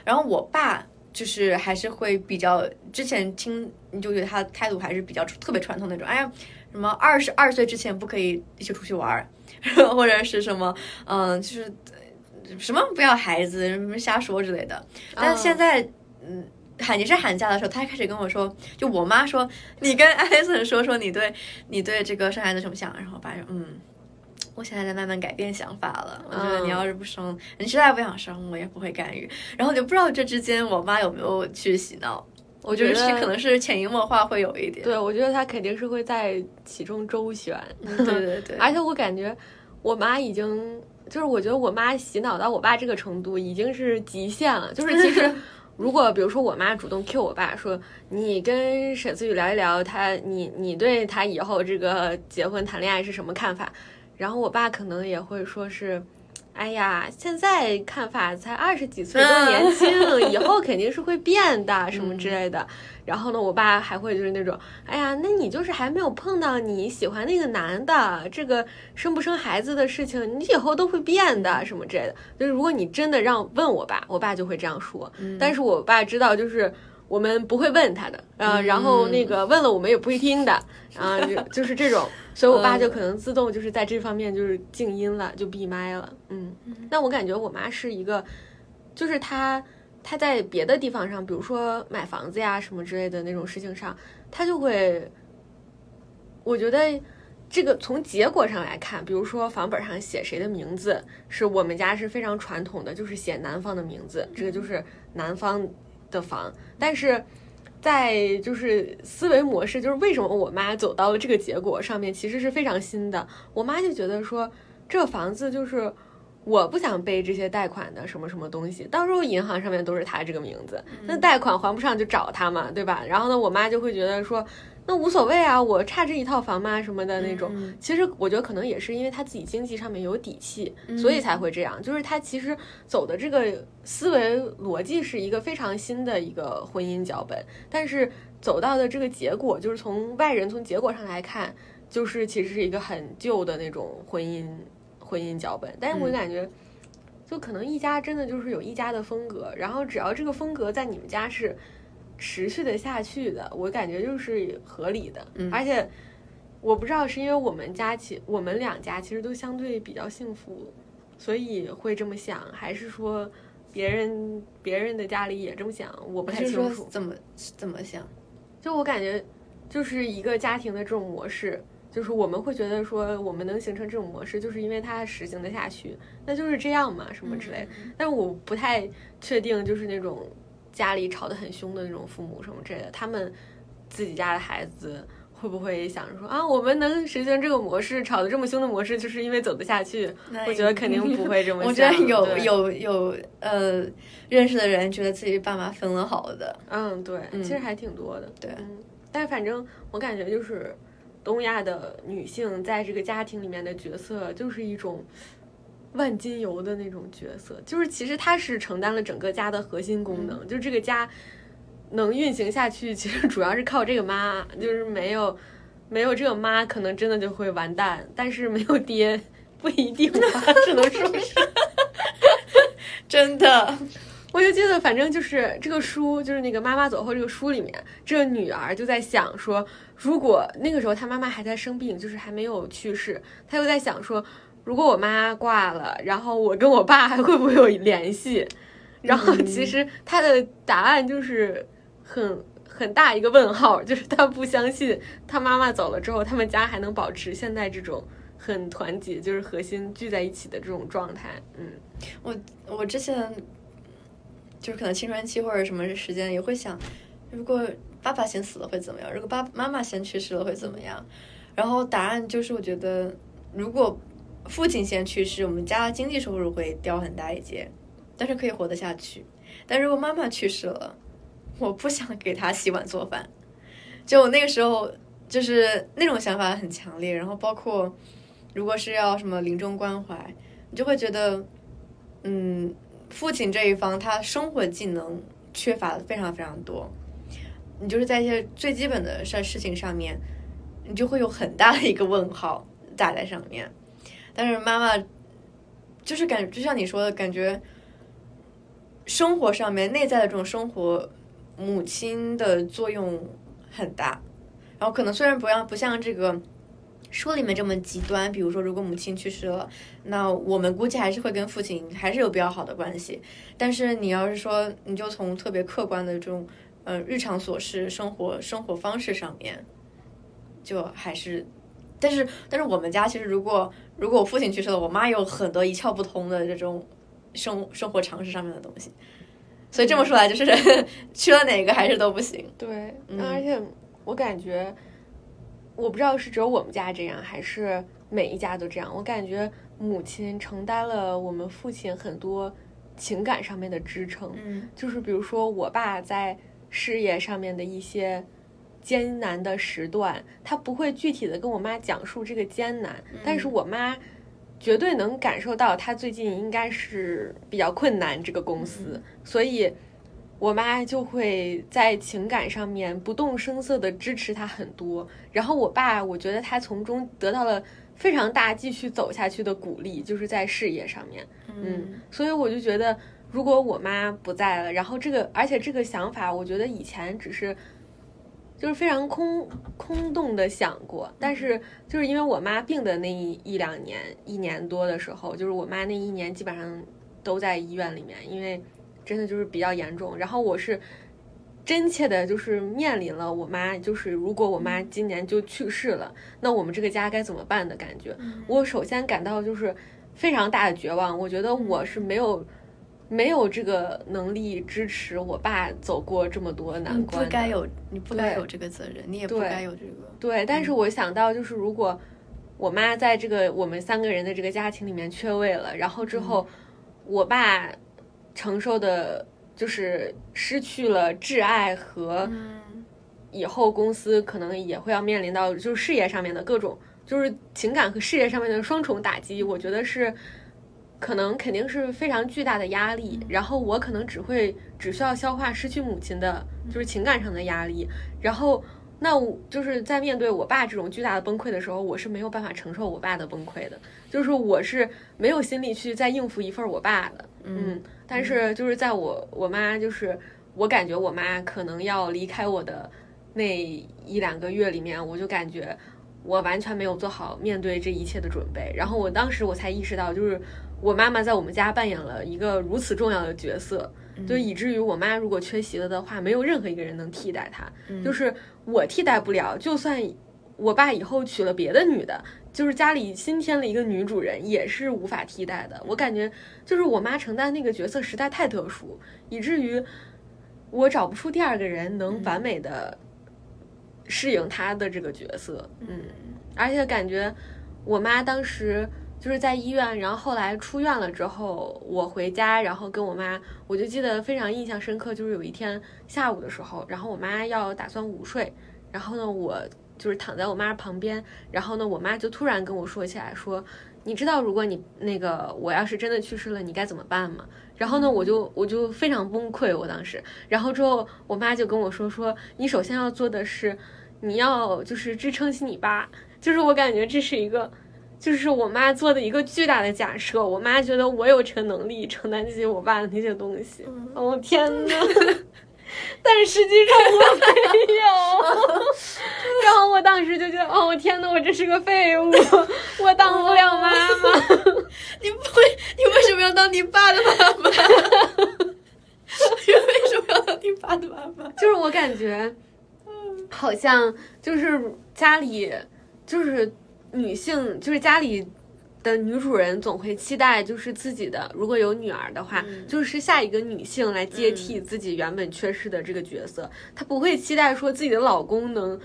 然后我爸就是还是会比较，之前听你就觉得他态度还是比较特别传统那种。哎呀，什么二十二岁之前不可以一起出去玩。或者是什么，嗯，就是什么不要孩子，什么瞎说之类的。但现在，嗯，寒你是寒假的时候，他开始跟我说，就我妈说，你跟 [laughs] 艾森说说你对你对这个生孩子什么想。然后我爸说，嗯，我现在在慢慢改变想法了。我觉得你要是不生，你实在不想生，我也不会干预。然后就不知道这之间我妈有没有去洗脑。我觉得是可能是潜移默化会有一点，对我觉得他肯定是会在其中周旋，对对对，[laughs] 而且我感觉我妈已经就是我觉得我妈洗脑到我爸这个程度已经是极限了，就是其实 [laughs] 如果比如说我妈主动 Q 我爸说你跟沈思雨聊一聊他你你对他以后这个结婚谈恋爱是什么看法，然后我爸可能也会说是。哎呀，现在看法才二十几岁，都年轻，以后肯定是会变的，什么之类的。然后呢，我爸还会就是那种，哎呀，那你就是还没有碰到你喜欢那个男的，这个生不生孩子的事情，你以后都会变的，什么之类的。就是如果你真的让问我爸，我爸就会这样说。但是我爸知道，就是我们不会问他的，呃，然后那个问了我们也不会听的，啊，就就是这种。所以，我爸就可能自动就是在这方面就是静音了，就闭麦了。嗯，那我感觉我妈是一个，就是她，她在别的地方上，比如说买房子呀什么之类的那种事情上，她就会，我觉得这个从结果上来看，比如说房本上写谁的名字，是我们家是非常传统的，就是写男方的名字，这个就是男方的房，但是。在就是思维模式，就是为什么我妈走到了这个结果上面，其实是非常新的。我妈就觉得说，这房子就是我不想背这些贷款的什么什么东西，到时候银行上面都是她这个名字，那贷款还不上就找她嘛，对吧？然后呢，我妈就会觉得说。那无所谓啊，我差这一套房吗？什么的那种，其实我觉得可能也是因为他自己经济上面有底气，所以才会这样。就是他其实走的这个思维逻辑是一个非常新的一个婚姻脚本，但是走到的这个结果，就是从外人从结果上来看，就是其实是一个很旧的那种婚姻婚姻脚本。但是我感觉，就可能一家真的就是有一家的风格，然后只要这个风格在你们家是持续的下去的，我感觉就是合理的。而且我不知道是因为我们家其我们两家其实都相对比较幸福，所以会这么想，还是说别人别人的家里也这么想？我不太清楚。怎么怎么想？就我感觉，就是一个家庭的这种模式，就是我们会觉得说，我们能形成这种模式，就是因为它实行的下去，那就是这样嘛，什么之类的。但是我不太确定，就是那种家里吵得很凶的那种父母什么之类的，他们自己家的孩子会不会想着说啊，我们能实行这个模式，吵得这么凶的模式，就是因为走得下去？我觉得肯定不会这么想。[laughs] 我觉得有有有呃，认识的人觉得自己爸妈分了好的。嗯，对，其实还挺多的。对，嗯，但反正我感觉就是东亚的女性在这个家庭里面的角色，就是一种万金油的那种角色，就是其实他是承担了整个家的核心功能，就这个家能运行下去，[laughs] 其实主要是靠这个妈，就是没有没有这个妈，可能真的就会完蛋，但是没有爹不一定吧，只能说是。[laughs] 真的。我就记得，反正就是这个书，就是那个妈妈走后这个书里面，这个女儿就在想说，如果那个时候她妈妈还在生病，就是还没有去世，她又在想说，如果我妈挂了，然后我跟我爸还会不会有联系？然 [laughs] 后其实他的答案就是很很大一个问号，就是他不相信他妈妈走了之后，他们家还能保持现在这种很团结，就是核心聚在一起的这种状态。嗯，我我之前。就是可能青春期或者什么时间也会想，如果爸爸先死了会怎么样？如果爸妈妈先去世了会怎么样？然后答案就是我觉得，如果父亲先去世，我们家经济收入会掉很大一截，但是可以活得下去。但如果妈妈去世了，我不想给他洗碗做饭。就那个时候就是那种想法很强烈。然后包括如果是要什么临终关怀，你就会觉得，嗯。父亲这一方，他生活技能缺乏的非常非常多，你就是在一些最基本的事事情上面，你就会有很大的一个问号打在上面。但是妈妈就是感，就像你说的感觉，生活上面内在的这种生活，母亲的作用很大。然后可能虽然不让不像这个。书里面这么极端，比如说，如果母亲去世了，那我们估计还是会跟父亲还是有比较好的关系。但是你要是说，你就从特别客观的这种，呃，日常琐事、生活生活方式上面，就还是，但是但是我们家其实，如果如果我父亲去世了，我妈有很多一窍不通的这种生生活常识上面的东西，所以这么说来，就是 [laughs] 去了哪个还是都不行。对，而且我感觉。我不知道是只有我们家这样，还是每一家都这样。我感觉母亲承担了我们父亲很多情感上面的支撑，嗯，就是比如说我爸在事业上面的一些艰难的时段，他不会具体的跟我妈讲述这个艰难，但是我妈绝对能感受到他最近应该是比较困难这个公司，所以。我妈就会在情感上面不动声色的支持他很多，然后我爸，我觉得他从中得到了非常大继续走下去的鼓励，就是在事业上面，嗯，所以我就觉得，如果我妈不在了，然后这个，而且这个想法，我觉得以前只是就是非常空空洞的想过，但是就是因为我妈病的那一一两年，一年多的时候，就是我妈那一年基本上都在医院里面，因为。真的就是比较严重，然后我是真切的，就是面临了我妈，就是如果我妈今年就去世了，那我们这个家该怎么办的感觉。我首先感到就是非常大的绝望，我觉得我是没有没有这个能力支持我爸走过这么多难关。不该有，你不该有这个责任，你也不该有这个。对，但是我想到就是如果我妈在这个我们三个人的这个家庭里面缺位了，然后之后我爸。承受的就是失去了挚爱和以后公司可能也会要面临到就是事业上面的各种就是情感和事业上面的双重打击，我觉得是可能肯定是非常巨大的压力。然后我可能只会只需要消化失去母亲的就是情感上的压力，然后那我就是在面对我爸这种巨大的崩溃的时候，我是没有办法承受我爸的崩溃的，就是我是没有心力去再应付一份我爸的，嗯，但是就是在我我妈就是我感觉我妈可能要离开我的那一两个月里面，我就感觉我完全没有做好面对这一切的准备，然后我当时我才意识到，就是我妈妈在我们家扮演了一个如此重要的角色。就以至于我妈如果缺席了的话，没有任何一个人能替代她，就是我替代不了。就算我爸以后娶了别的女的，就是家里新添了一个女主人，也是无法替代的。我感觉就是我妈承担那个角色实在太特殊，以至于我找不出第二个人能完美的适应她的这个角色。嗯，而且感觉我妈当时。就是在医院，然后后来出院了之后，我回家，然后跟我妈，我就记得非常印象深刻。就是有一天下午的时候，然后我妈要打算午睡，然后呢，我就是躺在我妈旁边，然后呢，我妈就突然跟我说起来，说你知道如果你那个我要是真的去世了，你该怎么办吗？然后呢，我就我就非常崩溃，我当时，然后之后我妈就跟我说说，你首先要做的是，你要就是支撑起你爸，就是我感觉这是一个。就是我妈做的一个巨大的假设，我妈觉得我有这个能力承担起我爸的那些东西。哦天呐，但实际上我没有。然后我当时就觉得，哦我天呐，我这是个废物，我当不了妈妈。[laughs] 你不会，你为什么要当你爸的妈妈？你 [laughs] 为什么要当你爸的妈妈？[laughs] 就是我感觉，好像就是家里就是。女性就是家里的女主人，总会期待就是自己的，如果有女儿的话，就是下一个女性来接替自己原本缺失的这个角色。她不会期待说自己的老公能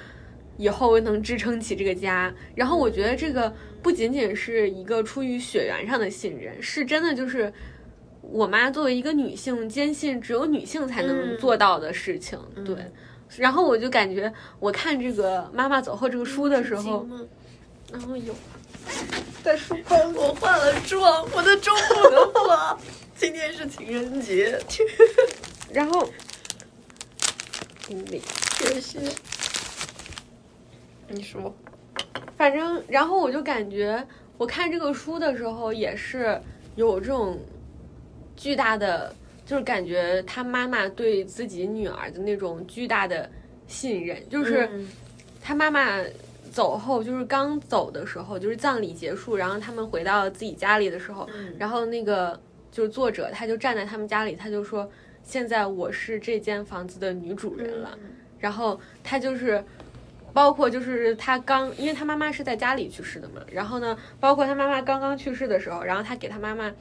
以后能支撑起这个家。然后我觉得这个不仅仅是一个出于血缘上的信任，是真的就是我妈作为一个女性，坚信只有女性才能做到的事情。对。然后我就感觉我看这个《妈妈走后》这个书的时候。然后有在书包，我化了妆，我的妆不能化。[laughs] 今天是情人节，然后，谢谢。你说，反正然后我就感觉，我看这个书的时候也是有这种巨大的，就是感觉他妈妈对自己女儿的那种巨大的信任，就是他妈妈。走后就是刚走的时候，就是葬礼结束，然后他们回到自己家里的时候，然后那个就是作者他就站在他们家里，他就说：“现在我是这间房子的女主人了。”然后他就是，包括就是他刚，因为他妈妈是在家里去世的嘛，然后呢，包括他妈妈刚刚去世的时候，然后他给他妈妈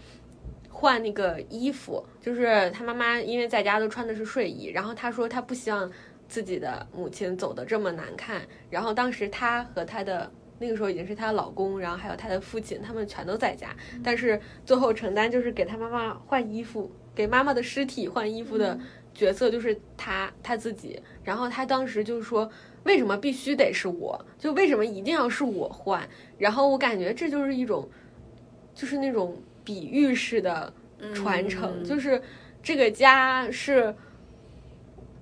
换那个衣服，就是他妈妈因为在家都穿的是睡衣，然后他说他不希望。自己的母亲走的这么难看，然后当时她和她的那个时候已经是她的老公，然后还有她的父亲，他们全都在家，但是最后承担就是给她妈妈换衣服，给妈妈的尸体换衣服的角色就是她她自己，然后她当时就说为什么必须得是我，就为什么一定要是我换，然后我感觉这就是一种，就是那种比喻式的传承，就是这个家是。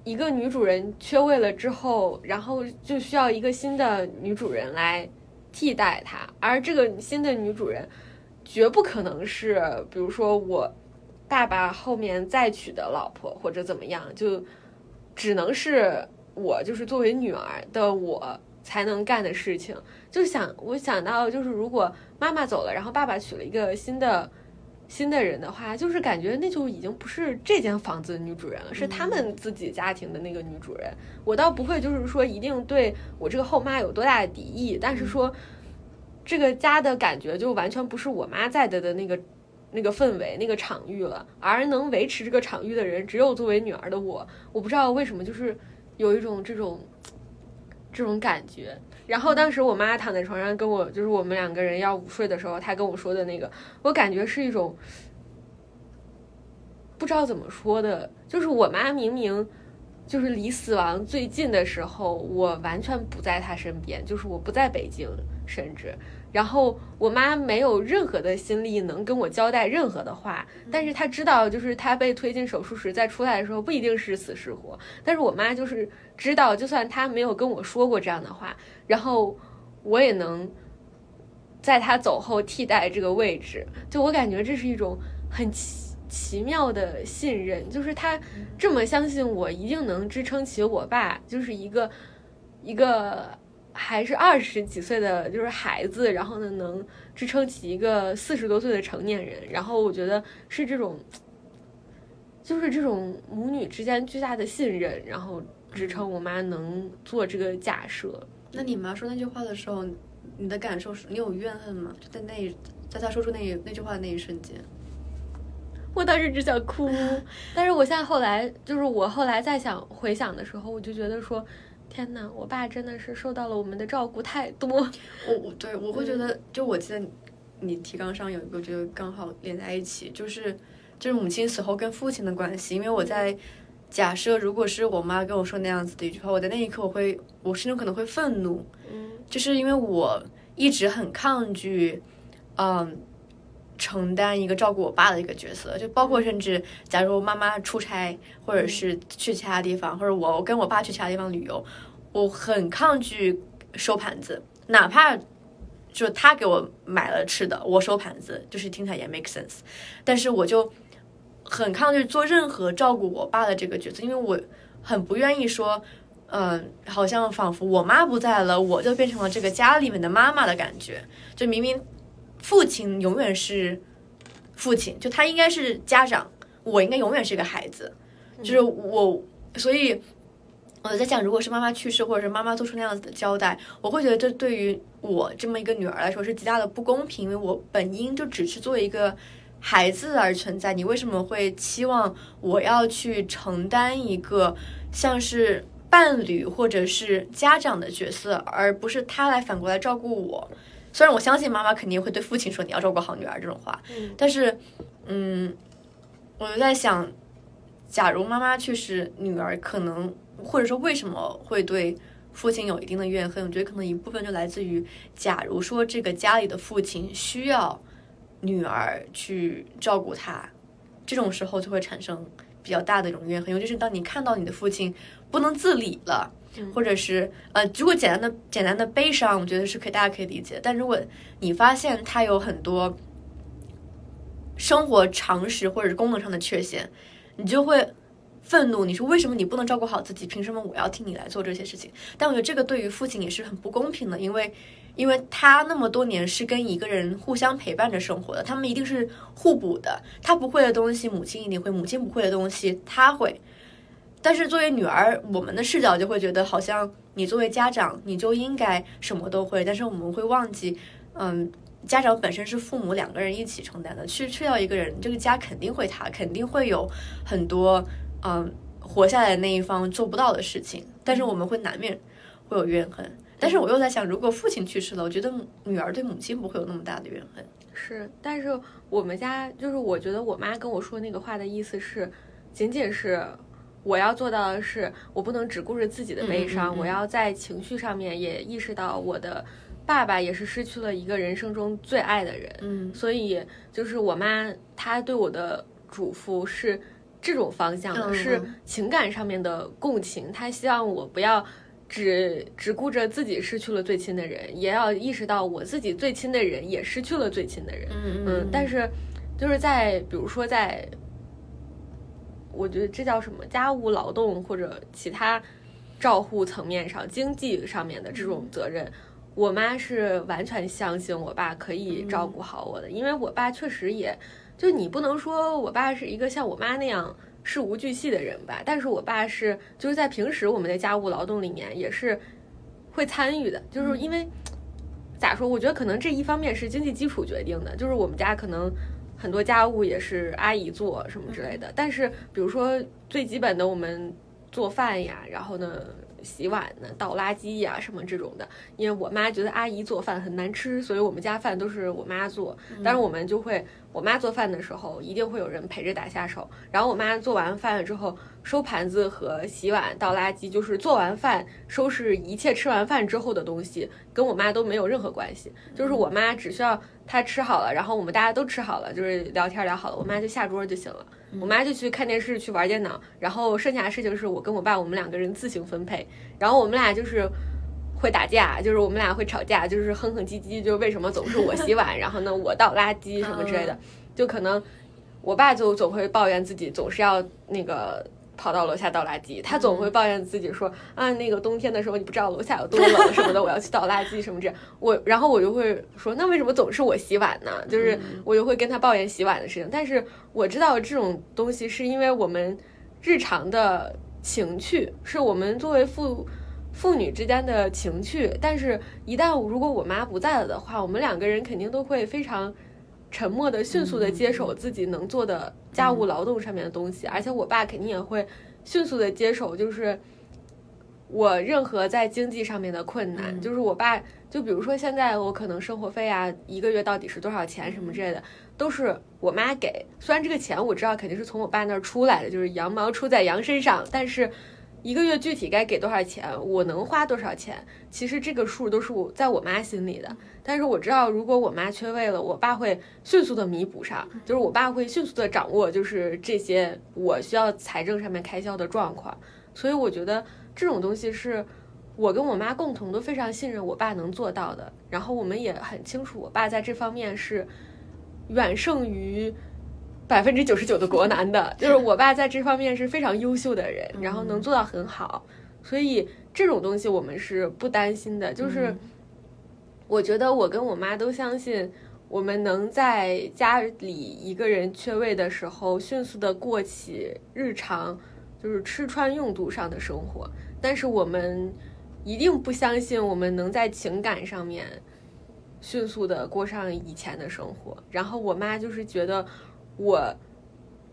一个女主人缺位了之后，然后就需要一个新的女主人来替代她，而这个新的女主人绝不可能是，比如说我爸爸后面再娶的老婆或者怎么样，就只能是我，就是作为女儿的我才能干的事情。就想我想到，就是如果妈妈走了，然后爸爸娶了一个新的。新的人的话，就是感觉那就已经不是这间房子的女主人了，是他们自己家庭的那个女主人。我倒不会，就是说一定对我这个后妈有多大的敌意，但是说这个家的感觉就完全不是我妈在的的那个那个氛围、那个场域了。而能维持这个场域的人，只有作为女儿的我。我不知道为什么，就是有一种这种这种感觉。然后当时我妈躺在床上跟我，就是我们两个人要午睡的时候，她跟我说的那个，我感觉是一种不知道怎么说的，就是我妈明明就是离死亡最近的时候，我完全不在她身边，就是我不在北京，甚至，然后我妈没有任何的心力能跟我交代任何的话，但是她知道，就是她被推进手术室再出来的时候不一定是死是活。但是我妈就是知道，就算她没有跟我说过这样的话，然后我也能在她走后替代这个位置。就我感觉这是一种很奇奇妙的信任，就是她这么相信我一定能支撑起我爸，就是一个一个。还是二十几岁的就是孩子，然后呢，能支撑起一个四十多岁的成年人，然后我觉得是这种，就是这种母女之间巨大的信任，然后支撑我妈能做这个假设。那你妈说那句话的时候，你的感受是你有怨恨吗？就在那，在她说出那那句话的那一瞬间，我当时只想哭，[laughs] 但是我现在后来，就是我后来再想回想的时候，我就觉得说。天哪，我爸真的是受到了我们的照顾太多。[laughs] 我我对我会觉得，就我记得你提纲上有一个，觉得刚好连在一起，就是就是母亲死后跟父亲的关系。因为我在假设，如果是我妈跟我说那样子的一句话，我在那一刻我会，我甚至可能会愤怒。嗯，就是因为我一直很抗拒，嗯，承担一个照顾我爸的一个角色，就包括甚至假如妈妈出差，或者是去其他地方，或者我跟我爸去其他地方旅游。我很抗拒收盘子，哪怕就他给我买了吃的，我收盘子，就是听起来也 make sense。但是我就很抗拒做任何照顾我爸的这个角色，因为我很不愿意说，嗯，好像仿佛我妈不在了，我就变成了这个家里面的妈妈的感觉。就明明父亲永远是父亲，就他应该是家长，我应该永远是个孩子，就是我，所以。我在想，如果是妈妈去世，或者是妈妈做出那样子的交代，我会觉得这对于我这么一个女儿来说是极大的不公平，因为我本应就只是作为一个孩子而存在。你为什么会期望我要去承担一个像是伴侣或者是家长的角色，而不是他来反过来照顾我？虽然我相信妈妈肯定会对父亲说你要照顾好女儿这种话，但是，嗯，我就在想，假如妈妈去世，女儿可能。或者说为什么会对父亲有一定的怨恨？我觉得可能一部分就来自于，假如说这个家里的父亲需要女儿去照顾他，这种时候就会产生比较大的一种怨恨。尤其是当你看到你的父亲不能自理了，或者是呃，如果简单的简单的悲伤，我觉得是可以大家可以理解。但如果你发现他有很多生活常识或者是功能上的缺陷，你就会。愤怒，你说为什么你不能照顾好自己？凭什么我要替你来做这些事情？但我觉得这个对于父亲也是很不公平的，因为，因为他那么多年是跟一个人互相陪伴着生活的，他们一定是互补的。他不会的东西，母亲一定会；母亲不会的东西，他会。但是作为女儿，我们的视角就会觉得，好像你作为家长，你就应该什么都会。但是我们会忘记，嗯，家长本身是父母两个人一起承担的。去去掉一个人，这个家肯定会塌，肯定会有很多。嗯，活下来的那一方做不到的事情，但是我们会难免会有怨恨。但是我又在想，如果父亲去世了，我觉得女儿对母亲不会有那么大的怨恨。是，但是我们家就是，我觉得我妈跟我说那个话的意思是，仅仅是我要做到的是，我不能只顾着自己的悲伤，我要在情绪上面也意识到我的爸爸也是失去了一个人生中最爱的人。嗯，所以就是我妈她对我的嘱咐是。这种方向的是情感上面的共情，她希望我不要只只顾着自己失去了最亲的人，也要意识到我自己最亲的人也失去了最亲的人。嗯嗯。但是就是在比如说在，我觉得这叫什么家务劳动或者其他照护层面上、经济上面的这种责任，我妈是完全相信我爸可以照顾好我的，因为我爸确实也。就你不能说我爸是一个像我妈那样事无巨细的人吧，但是我爸是就是在平时我们的家务劳动里面也是会参与的，就是因为咋说？我觉得可能这一方面是经济基础决定的，就是我们家可能很多家务也是阿姨做什么之类的，但是比如说最基本的我们做饭呀，然后呢洗碗呢、倒垃圾呀、什么这种的。因为我妈觉得阿姨做饭很难吃，所以我们家饭都是我妈做。但是我们就会，我妈做饭的时候一定会有人陪着打下手。然后我妈做完饭了之后，收盘子和洗碗、倒垃圾，就是做完饭收拾一切吃完饭之后的东西，跟我妈都没有任何关系。就是我妈只需要她吃好了，然后我们大家都吃好了，就是聊天聊好了，我妈就下桌就行了。我妈就去看电视、去玩电脑，然后剩下的事情是我跟我爸我们两个人自行分配。然后我们俩就是会打架，就是我们俩会吵架，就是哼哼唧唧，就是为什么总是我洗碗，然后呢我倒垃圾什么之类的，就可能我爸就总会抱怨自己总是要那个。跑到楼下倒垃圾，他总会抱怨自己说啊，那个冬天的时候你不知道楼下有多冷什么的，我要去倒垃圾什么这样。我然后我就会说，那为什么总是我洗碗呢？就是我就会跟他抱怨洗碗的事情。但是我知道这种东西是因为我们日常的情趣，是我们作为父父女之间的情趣。但是，一旦如果我妈不在了的话，我们两个人肯定都会非常。沉默的、迅速的接手自己能做的家务劳动上面的东西，而且我爸肯定也会迅速的接手，就是我任何在经济上面的困难，就是我爸，就比如说现在我可能生活费啊，一个月到底是多少钱什么之类的，都是我妈给。虽然这个钱我知道肯定是从我爸那儿出来的，就是羊毛出在羊身上，但是。一个月具体该给多少钱，我能花多少钱？其实这个数都是我在我妈心里的。但是我知道，如果我妈缺位了，我爸会迅速的弥补上，就是我爸会迅速的掌握，就是这些我需要财政上面开销的状况。所以我觉得这种东西是我跟我妈共同都非常信任我爸能做到的。然后我们也很清楚，我爸在这方面是远胜于。百分之九十九的国男的，就是我爸在这方面是非常优秀的人，然后能做到很好，所以这种东西我们是不担心的。就是我觉得我跟我妈都相信，我们能在家里一个人缺位的时候，迅速的过起日常就是吃穿用度上的生活。但是我们一定不相信我们能在情感上面迅速的过上以前的生活。然后我妈就是觉得。我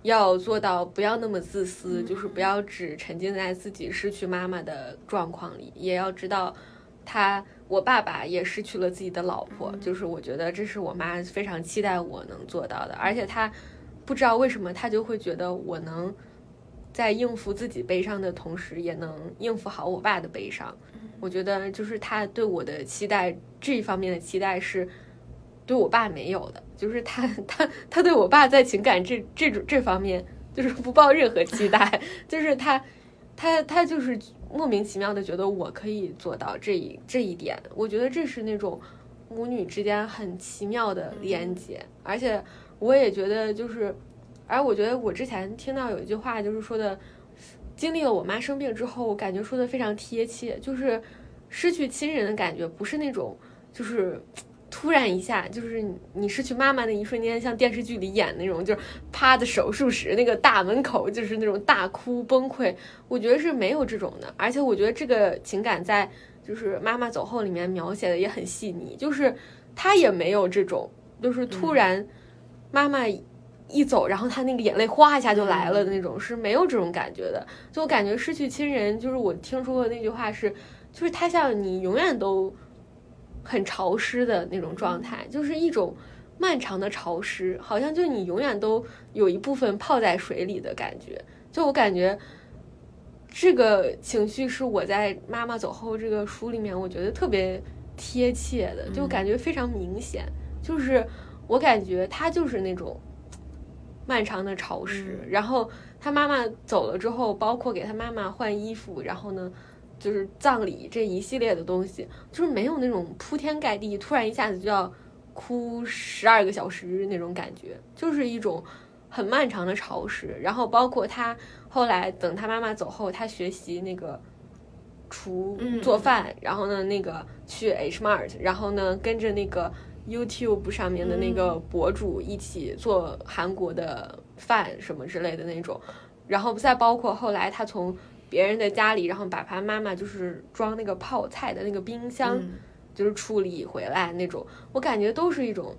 要做到不要那么自私，就是不要只沉浸在自己失去妈妈的状况里，也要知道，他我爸爸也失去了自己的老婆，就是我觉得这是我妈非常期待我能做到的，而且他不知道为什么他就会觉得我能在应付自己悲伤的同时，也能应付好我爸的悲伤。我觉得就是他对我的期待这一方面的期待是对我爸没有的。就是他，他，他对我爸在情感这这种这方面，就是不抱任何期待。[laughs] 就是他，他，他就是莫名其妙的觉得我可以做到这一这一点。我觉得这是那种母女之间很奇妙的连接。而且我也觉得，就是，而我觉得我之前听到有一句话，就是说的，经历了我妈生病之后，我感觉说的非常贴切。就是失去亲人的感觉，不是那种，就是。突然一下，就是你失去妈妈那一瞬间，像电视剧里演那种，就是趴在手术室那个大门口，就是那种大哭崩溃。我觉得是没有这种的，而且我觉得这个情感在就是妈妈走后里面描写的也很细腻，就是他也没有这种，就是突然妈妈一走，然后他那个眼泪哗一下就来了的那种，是没有这种感觉的。就我感觉失去亲人，就是我听说的那句话是，就是他像你永远都。很潮湿的那种状态，就是一种漫长的潮湿，好像就你永远都有一部分泡在水里的感觉。就我感觉，这个情绪是我在妈妈走后这个书里面，我觉得特别贴切的，就感觉非常明显。就是我感觉他就是那种漫长的潮湿，然后他妈妈走了之后，包括给他妈妈换衣服，然后呢。就是葬礼这一系列的东西，就是没有那种铺天盖地，突然一下子就要哭十二个小时那种感觉，就是一种很漫长的潮湿。然后包括他后来等他妈妈走后，他学习那个厨做饭，然后呢那个去 H Mart，然后呢跟着那个 YouTube 上面的那个博主一起做韩国的饭什么之类的那种，然后再包括后来他从。别人的家里，然后把他妈妈就是装那个泡菜的那个冰箱，就是处理回来那种，我感觉都是一种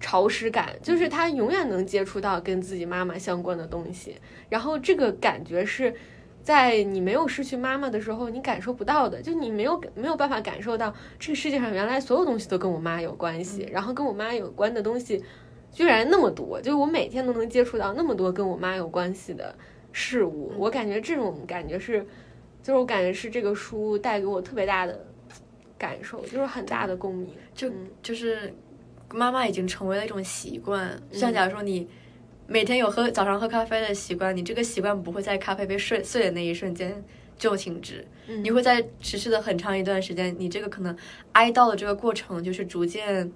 潮湿感，就是他永远能接触到跟自己妈妈相关的东西，然后这个感觉是在你没有失去妈妈的时候，你感受不到的，就你没有没有办法感受到这个世界上原来所有东西都跟我妈有关系，然后跟我妈有关的东西居然那么多，就是我每天都能接触到那么多跟我妈有关系的事物，我感觉这种感觉是，就是我感觉是这个书带给我特别大的感受，就是很大的共鸣，就就是妈妈已经成为了一种习惯，像假如说你。每天有喝早上喝咖啡的习惯，你这个习惯不会在咖啡杯碎碎的那一瞬间就停止，你会在持续的很长一段时间，你这个可能哀悼的这个过程就是逐渐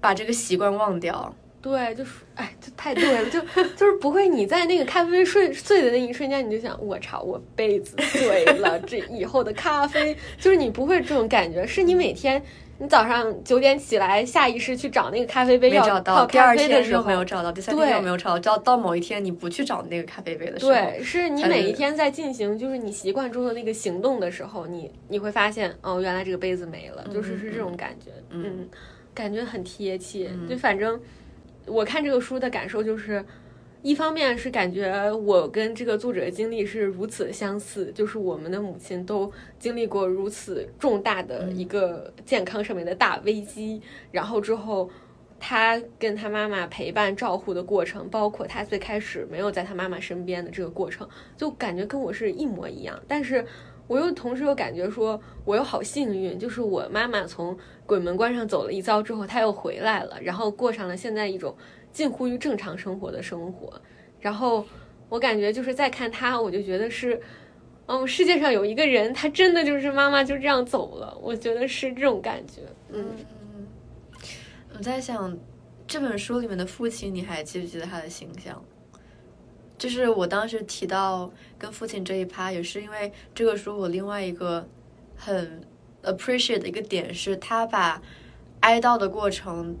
把这个习惯忘掉。对，就是哎，就太对了，就就是不会你在那个咖啡睡碎碎的那一瞬间，你就想我操，我杯子碎了，这以后的咖啡就是你不会这种感觉，是你每天。你早上九点起来，下意识去找那个咖啡杯，要泡咖啡的时候没有找到，第三天又没有找到，到到某一天你不去找那个咖啡杯的时候，对，是你每一天在进行，就是你习惯中的那个行动的时候，你你会发现，哦，原来这个杯子没了，就是是这种感觉，嗯，感觉很贴切。就反正我看这个书的感受就是。一方面是感觉我跟这个作者的经历是如此相似，就是我们的母亲都经历过如此重大的一个健康上面的大危机，然后之后他跟他妈妈陪伴照护的过程，包括他最开始没有在他妈妈身边的这个过程，就感觉跟我是一模一样。但是我又同时又感觉说，我又好幸运，就是我妈妈从鬼门关上走了一遭之后，他又回来了，然后过上了现在一种。近乎于正常生活的生活，然后我感觉就是在看他，我就觉得是，嗯，世界上有一个人，他真的就是妈妈就这样走了，我觉得是这种感觉。嗯，我在想这本书里面的父亲，你还记不记得他的形象？就是我当时提到跟父亲这一趴，也是因为这个书我另外一个很 appreciate 的一个点是，他把哀悼的过程。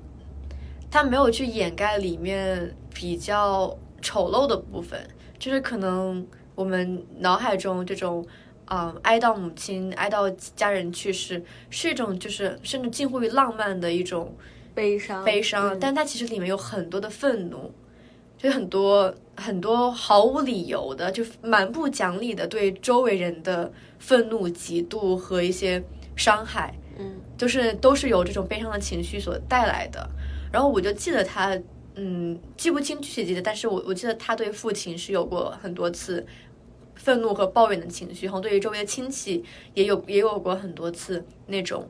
他没有去掩盖里面比较丑陋的部分，就是可能我们脑海中这种，嗯，哀悼母亲、哀悼家人去世，是一种就是甚至近乎于浪漫的一种悲伤。悲伤，但它其实里面有很多的愤怒，就很多很多毫无理由的，就蛮不讲理的对周围人的愤怒、嫉妒和一些伤害，嗯，就是都是由这种悲伤的情绪所带来的。然后我就记得他，嗯，记不清具体记得，但是我我记得他对父亲是有过很多次愤怒和抱怨的情绪，然后对于周围的亲戚也有也有过很多次那种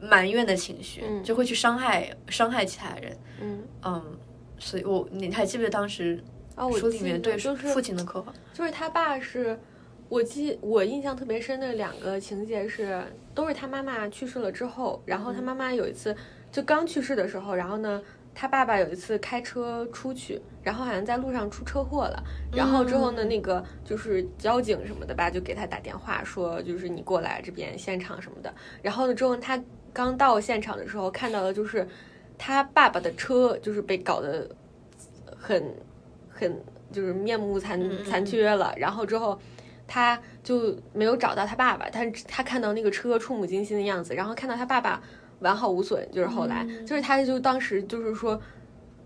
埋怨的情绪，就会去伤害伤害其他人，嗯嗯，所以我你还记不记得当时书里面对父亲的刻画？就是他爸是我记我印象特别深的两个情节是，都是他妈妈去世了之后，然后他妈妈有一次。就刚去世的时候，然后呢，他爸爸有一次开车出去，然后好像在路上出车祸了，然后之后呢，那个就是交警什么的吧，就给他打电话说，就是你过来这边现场什么的。然后呢，之后他刚到现场的时候，看到的就是他爸爸的车就是被搞得很很就是面目残残缺了。然后之后他就没有找到他爸爸，他他看到那个车触目惊心的样子，然后看到他爸爸。完好无损，就是后来，就是他就当时就是说，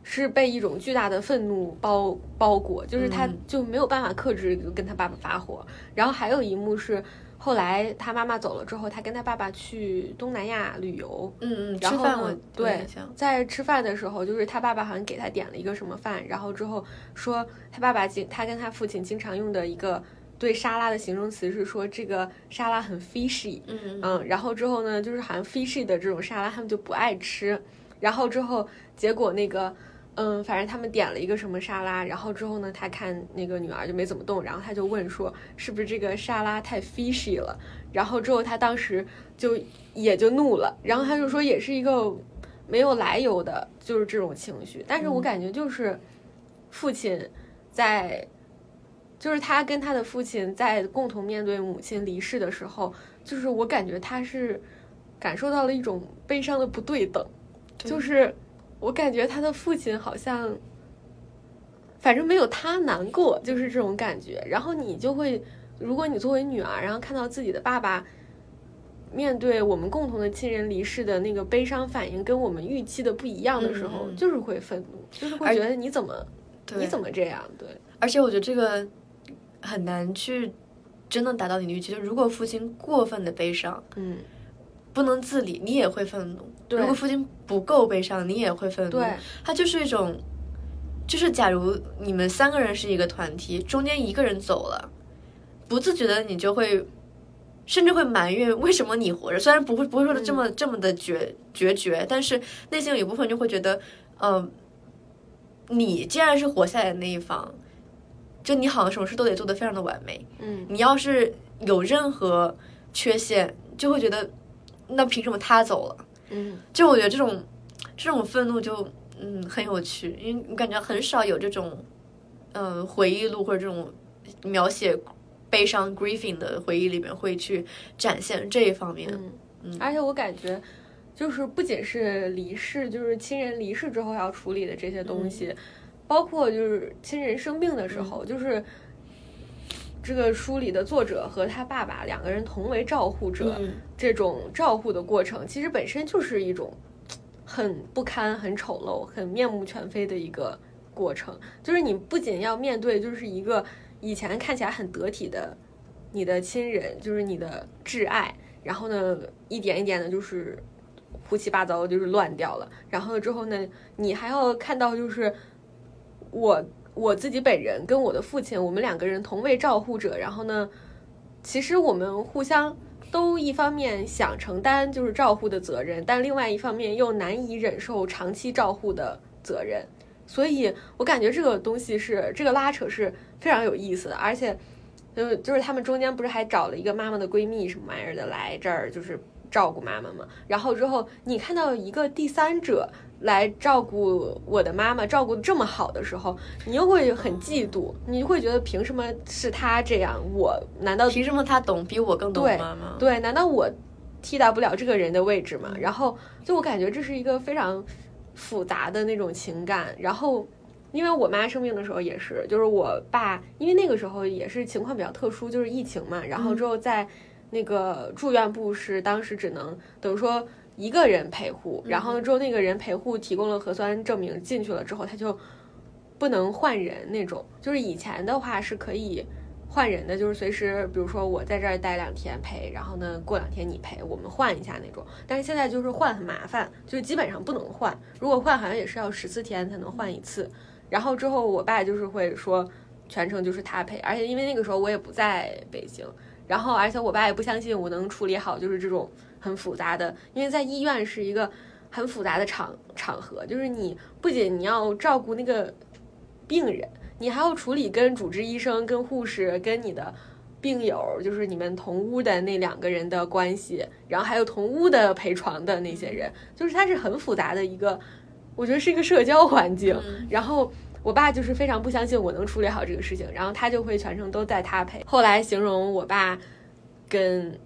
是被一种巨大的愤怒包包裹，就是他就没有办法克制，就跟他爸爸发火。然后还有一幕是后来他妈妈走了之后，他跟他爸爸去东南亚旅游，嗯嗯，然后对，在吃饭的时候，就是他爸爸好像给他点了一个什么饭，然后之后说他爸爸经他跟他父亲经常用的一个。对沙拉的形容词是说这个沙拉很 fishy，嗯。嗯，然后之后呢，就是好像 fishy 的这种沙拉他们就不爱吃，然后之后结果那个，嗯，反正他们点了一个什么沙拉，然后之后呢，他看那个女儿就没怎么动，然后他就问说是不是这个沙拉太 fishy 了，然后之后他当时就也就怒了，然后他就说也是一个没有来由的，就是这种情绪，但是我感觉就是父亲在。就是他跟他的父亲在共同面对母亲离世的时候，就是我感觉他是感受到了一种悲伤的不对等，就是我感觉他的父亲好像，反正没有他难过，就是这种感觉。然后你就会，如果你作为女儿，然后看到自己的爸爸面对我们共同的亲人离世的那个悲伤反应跟我们预期的不一样的时候，就是会愤怒，就是会觉得你怎么你怎么这样？对，而且我觉得这个。很难去真的达到你的预期。就如果父亲过分的悲伤，嗯，不能自理，你也会愤怒；对如果父亲不够悲伤，你也会愤怒。对，它就是一种，就是假如你们三个人是一个团体，中间一个人走了，不自觉的你就会，甚至会埋怨为什么你活着。虽然不会不会说的这么、这么的决决绝，但是内心有一部分就会觉得，呃，你既然是活下来的那一方，就你好像什么事都得做得非常的完美。嗯，你要是有任何缺陷，就会觉得，那凭什么他走了？嗯，就我觉得这种这种愤怒就嗯很有趣，因为我感觉很少有这种嗯、呃回忆录或者这种描写悲伤 grieving 的回忆里面会去展现这一方面。嗯，而且我感觉，就是不仅是离世，就是亲人离世之后要处理的这些东西，包括就是亲人生病的时候，就是这个书里的作者和他爸爸两个人同为照护者，嗯这种照护的过程，其实本身就是一种很不堪、很丑陋、很面目全非的一个过程。就是你不仅要面对，就是一个以前看起来很得体的你的亲人，就是你的挚爱，然后呢，一点一点的，就是胡七八糟，就是乱掉了。然后之后呢，你还要看到，就是我我自己本人跟我的父亲，我们两个人同为照护者。然后呢，其实我们互相都一方面想承担就是照护的责任，但另外一方面又难以忍受长期照护的责任。所以我感觉这个东西是这个拉扯是非常有意思的，而且。就就是他们中间不是还找了一个妈妈的闺蜜什么玩意儿的来这儿，就是照顾妈妈嘛。然后之后你看到一个第三者来照顾我的妈妈，照顾的这么好的时候，你又会很嫉妒，你会觉得凭什么是他这样？我难道凭什么他懂比我更懂对妈妈？对？难道我替代不了这个人的位置吗？然后就我感觉这是一个非常复杂的那种情感，然后。因为我妈生病的时候也是，就是我爸，因为那个时候也是情况比较特殊，就是疫情嘛，然后之后在那个住院部是当时只能等于说一个人陪护，然后之后那个人陪护提供了核酸证明进去了之后，他就不能换人那种，就是以前的话是可以换人的，就是随时比如说我在这儿待两天陪，然后呢过两天你陪，我们换一下那种，但是现在就是换很麻烦，就是基本上不能换，如果换好像也是要十四天才能换一次。然后之后，我爸就是会说，全程就是他陪，而且因为那个时候我也不在北京，然后而且我爸也不相信我能处理好，就是这种很复杂的，因为在医院是一个很复杂的场场合，就是你不仅你要照顾那个病人，你还要处理跟主治医生、跟护士、跟你的病友，就是你们同屋的那两个人的关系，然后还有同屋的陪床的那些人，就是它是很复杂的一个。我觉得是一个社交环境，然后我爸就是非常不相信我能处理好这个事情，然后他就会全程都在他陪。后来形容我爸跟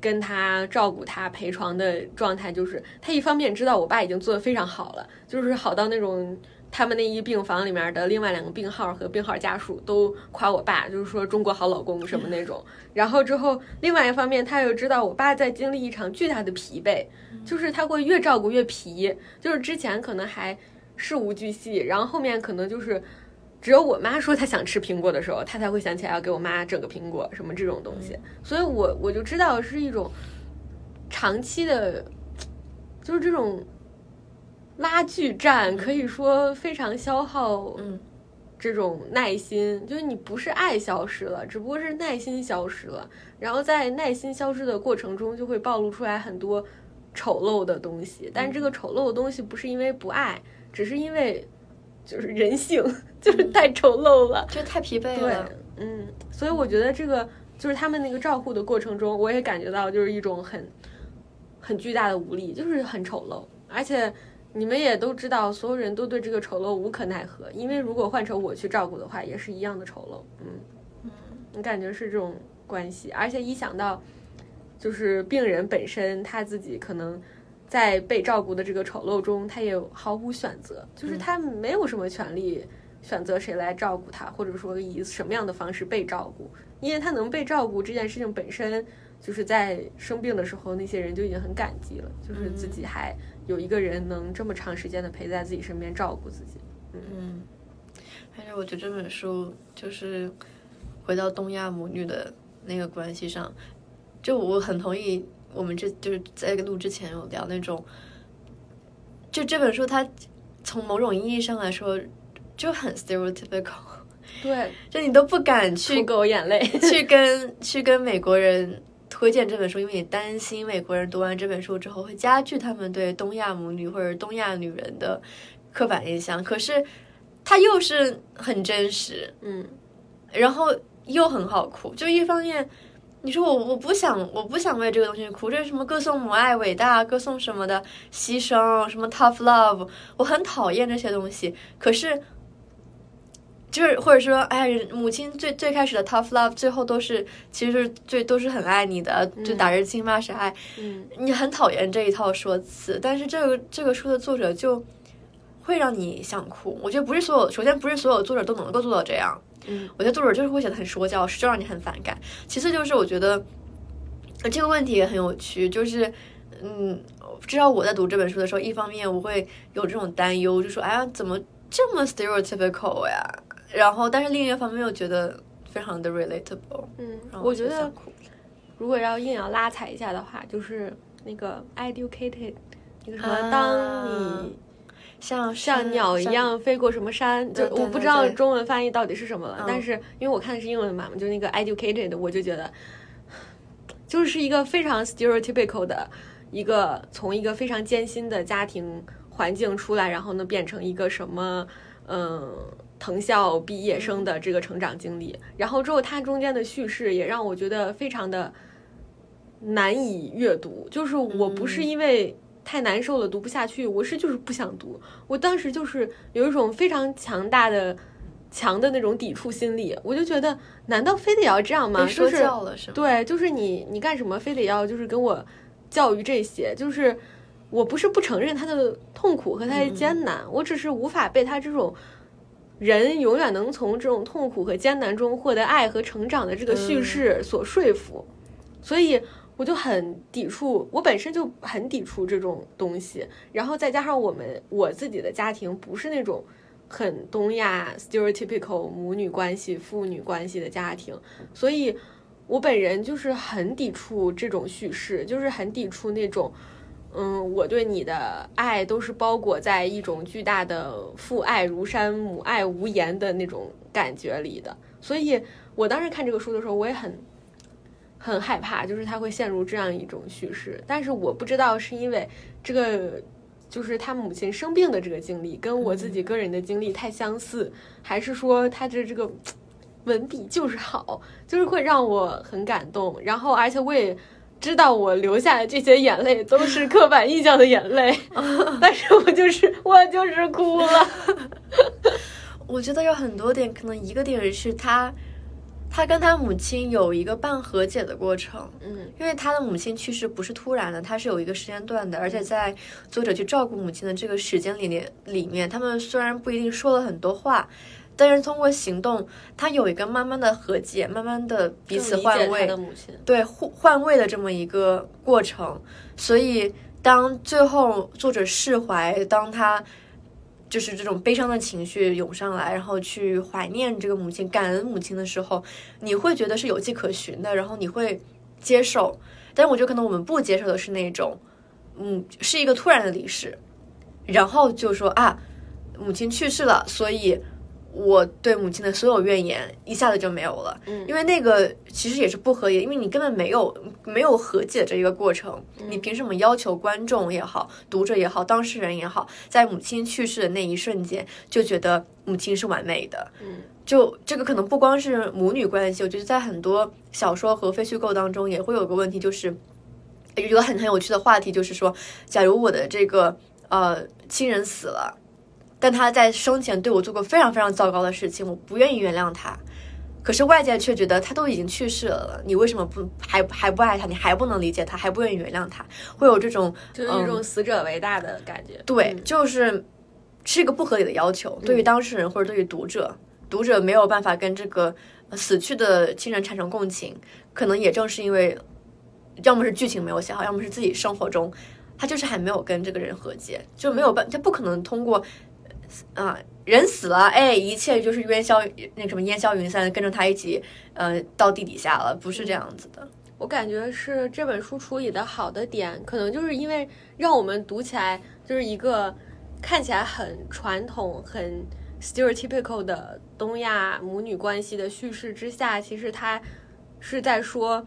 跟他照顾他陪床的状态，就是他一方面知道我爸已经做得非常好了，就是好到那种他们那一病房里面的另外两个病号和病号家属都夸我爸，就是说中国好老公什么那种。[laughs] 然后之后另外一方面，他又知道我爸在经历一场巨大的疲惫。就是他会越照顾越疲，就是之前可能还事无巨细，然后后面可能就是只有我妈说她想吃苹果的时候，她才会想起来要给我妈整个苹果什么这种东西。所以我我就知道是一种长期的，就是这种拉锯战，可以说非常消耗嗯这种耐心。就是你不是爱消失了，只不过是耐心消失了，然后在耐心消失的过程中，就会暴露出来很多。丑陋的东西，但这个丑陋的东西不是因为不爱，只是因为就是人性就是太丑陋了，就太疲惫对了。，嗯，所以我觉得这个就是他们那个照顾的过程中，我也感觉到就是一种很很巨大的无力，就是很丑陋，而且你们也都知道，所有人都对这个丑陋无可奈何，因为如果换成我去照顾的话，也是一样的丑陋，嗯，嗯，你感觉是这种关系，而且一想到。就是病人本身他自己可能在被照顾的这个丑陋中，他也毫无选择，就是他没有什么权利选择谁来照顾他，或者说以什么样的方式被照顾，因为他能被照顾这件事情本身，就是在生病的时候，那些人就已经很感激了，就是自己还有一个人能这么长时间的陪在自己身边照顾自己。嗯，而且我觉得这本书就是回到东亚母女的那个关系上，就我很同意我们这就是在录之前有聊那种，就这本书它从某种意义上来说就很 stereotypical，[laughs] 对，就你都不敢去狗眼泪。去跟去跟美国人推荐这本书，因为你担心美国人读完这本书之后会加剧他们对东亚母女或者东亚女人的刻板印象。可是它又是很真实，嗯，然后又很好哭。就一方面，你说我我不想我不想为这个东西哭，这是什么歌颂母爱伟大，歌颂什么的牺牲，什么 tough love，我很讨厌这些东西。可是。就是或者说，哎，母亲最最开始的 tough love，最后都是其实最都是很爱你的，就打是亲骂是爱。嗯，你很讨厌这一套说辞，但是这个这个书的作者就会让你想哭。我觉得不是所有，首先不是所有作者都能够做到这样。嗯，我觉得作者就是会写的很说教，就让你很反感。其次就是我觉得这个问题也很有趣，就是嗯，至少我在读这本书的时候，一方面我会有这种担忧，就说哎呀，怎么这么 stereotypical 呀？然后，但是另一方面又觉得非常的 relatable。嗯，我觉得如果要硬要拉踩一下的话，就是那个 educated，那个什么，啊当你像像鸟一，样飞过什么山，就我不知道中文翻译到底是什么了。嗯但是因为我看的是英文版嘛，就那个 educated，我就觉得就是一个非常 stereotypical 的一个从一个非常艰辛的家庭环境出来，然后呢变成一个什么嗯。藤校毕业生的这个成长经历，然后之后它中间的叙事也让我觉得非常的难以阅读。就是我不是因为太难受了读不下去，我是就是不想读。我当时就是有一种非常强大的、强的那种抵触心理，我就觉得，难道非得要这样吗？说就是教了是吗？对，就是你你干什么非得要就是跟我教育这些？就是我不是不承认他的痛苦和他的艰难，我只是无法被他这种人永远能从这种痛苦和艰难中获得爱和成长的这个叙事所说服，所以我就很抵触，我本身就很抵触这种东西，然后再加上我们我自己的家庭不是那种。很东亚 stereotypical 母女关系、父女关系的家庭，所以我本人就是很抵触这种叙事，就是很抵触那种，嗯，我对你的爱都是包裹在一种巨大的父爱如山、母爱无言的那种感觉里的。所以我当时看这个书的时候，我也很很害怕，就是他会陷入这样一种叙事。但是我不知道是因为这个。就是他母亲生病的这个经历跟我自己个人的经历太相似，还是说他的这个文笔就是好，就是会让我很感动。然后，而且我也知道我流下的这些眼泪都是刻板印象的眼泪，[laughs] 但是我就是我就是哭了。[laughs] 我觉得有很多点，可能一个点是他，他跟他母亲有一个半和解的过程。嗯因为他的母亲去世不是突然的，他是有一个时间段的，而且在作者去照顾母亲的这个时间里面，里面他们虽然不一定说了很多话，但是通过行动，他有一个慢慢的和解，慢慢的彼此换位对互换位的这么一个过程。所以当最后作者释怀，当他就是这种悲伤的情绪涌上来，然后去怀念这个母亲、感恩母亲的时候，你会觉得是有迹可循的，然后你会接受。但是我觉得可能我们不接受的是那种，嗯，是一个突然的离世，然后就说啊，母亲去世了，所以我对母亲的所有怨言一下子就没有了。嗯因为那个其实也是不合理，因为你根本没有没有和解这一个过程，你凭什么要求观众也好、读者也好、当事人也好，在母亲去世的那一瞬间就觉得母亲是完美的？嗯就这个可能不光是母女关系，我觉得在很多小说和非虚构当中也会有个问题，就是有一个很很有趣的话题，就是说，假如我的这个呃亲人死了，但他在生前对我做过非常非常糟糕的事情，我不愿意原谅他。可是外界却觉得他都已经去世了，你为什么不还还不爱他？你还不能理解他，还不愿意原谅他？会有这种就是一种死者为大的感觉。对，嗯就是是一个不合理的要求，对于当事人或者对于读者，读者没有办法跟这个呃死去的亲人产生共情，可能也正是因为，要么是剧情没有写好，要么是自己生活中他就是还没有跟这个人和解，就没有办，他不可能通过啊、人死了，哎，一切就是烟消那什么烟消云散，跟着他一起呃到地底下了，不是这样子的。我感觉是这本书处理的好的点，可能就是因为让我们读起来就是一个看起来很传统、很 stereotypical 的东亚母女关系的叙事之下，其实它是在说，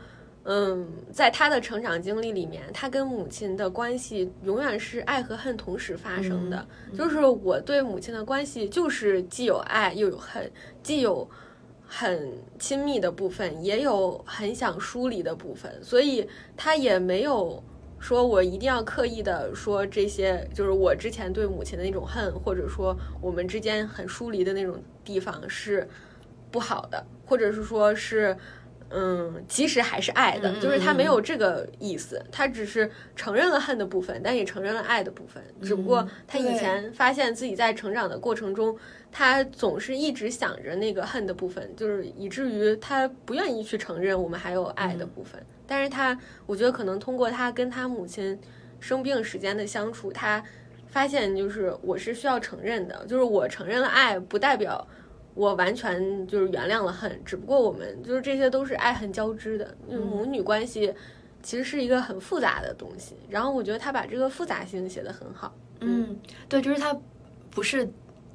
嗯，在他的成长经历里面，他跟母亲的关系永远是爱和恨同时发生的。就是我对母亲的关系，就是既有爱又有恨，既有很亲密的部分，也有很想疏离的部分，所以他也没有说我一定要刻意的说这些，就是我之前对母亲的那种恨，或者说我们之间很疏离的那种地方是不好的，或者是说是。嗯，其实还是爱的，就是他没有这个意思，他只是承认了恨的部分，但也承认了爱的部分。只不过他以前发现自己在成长的过程中，他总是一直想着那个恨的部分，就是以至于他不愿意去承认我们还有爱的部分。但是他，我觉得可能通过他跟他母亲生病时间的相处，他发现就是我是需要承认的，就是我承认了爱，不代表。我完全就是原谅了恨，只不过我们就是这些都是爱恨交织的，就是母女关系其实是一个很复杂的东西。然后我觉得他把这个复杂性写得很好。嗯，对，就是他不是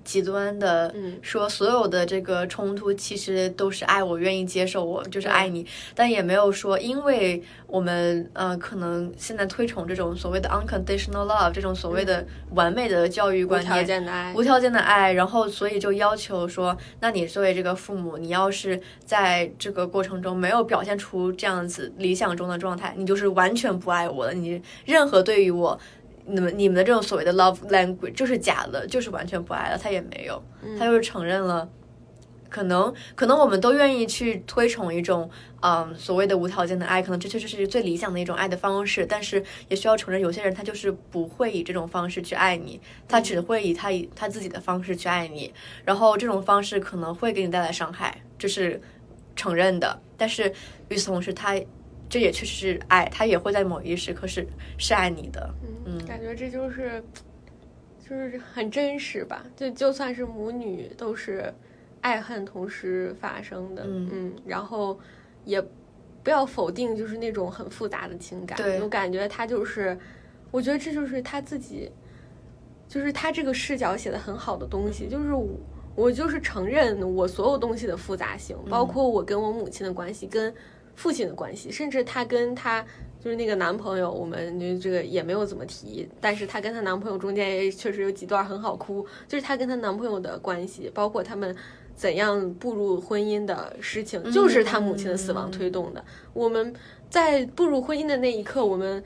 极端的嗯说所有的这个冲突其实都是爱，我愿意接受，我就是爱你，但也没有说因为我们呃可能现在推崇这种所谓的 unconditional love 这种所谓的完美的教育观念无条。件的爱，无条件的爱，然后所以就要求说，那你作为这个父母，你要是在这个过程中没有表现出这样子理想中的状态，你就是完全不爱我的，你任何对于我。你们你们的这种所谓的 love language 就是假的，就是完全不爱了，他也没有，他就是承认了，可能可能我们都愿意去推崇一种嗯所谓的无条件的爱，可能这确实是最理想的一种爱的方式，但是也需要承认，有些人他就是不会以这种方式去爱你，他只会以他以他自己的方式去爱你，然后这种方式可能会给你带来伤害，这是承认的，但是与此同时，他这也确实是爱，他也会在某一时刻是是爱你的，嗯，感觉这就是就是很真实吧。就就算是母女，都是爱恨同时发生的。嗯然后也不要否定，就是那种很复杂的情感。对我感觉他就是，我觉得这就是他自己，就是他这个视角写的很好的东西，就是我。我就是承认我所有东西的复杂性，包括我跟我母亲的关系，跟父亲的关系，甚至她跟她就是那个男朋友，我们就这个也没有怎么提，但是她跟她男朋友中间也确实有几段很好哭，就是她跟她男朋友的关系，包括他们怎样步入婚姻的事情，就是她母亲的死亡推动的。我们在步入婚姻的那一刻，我们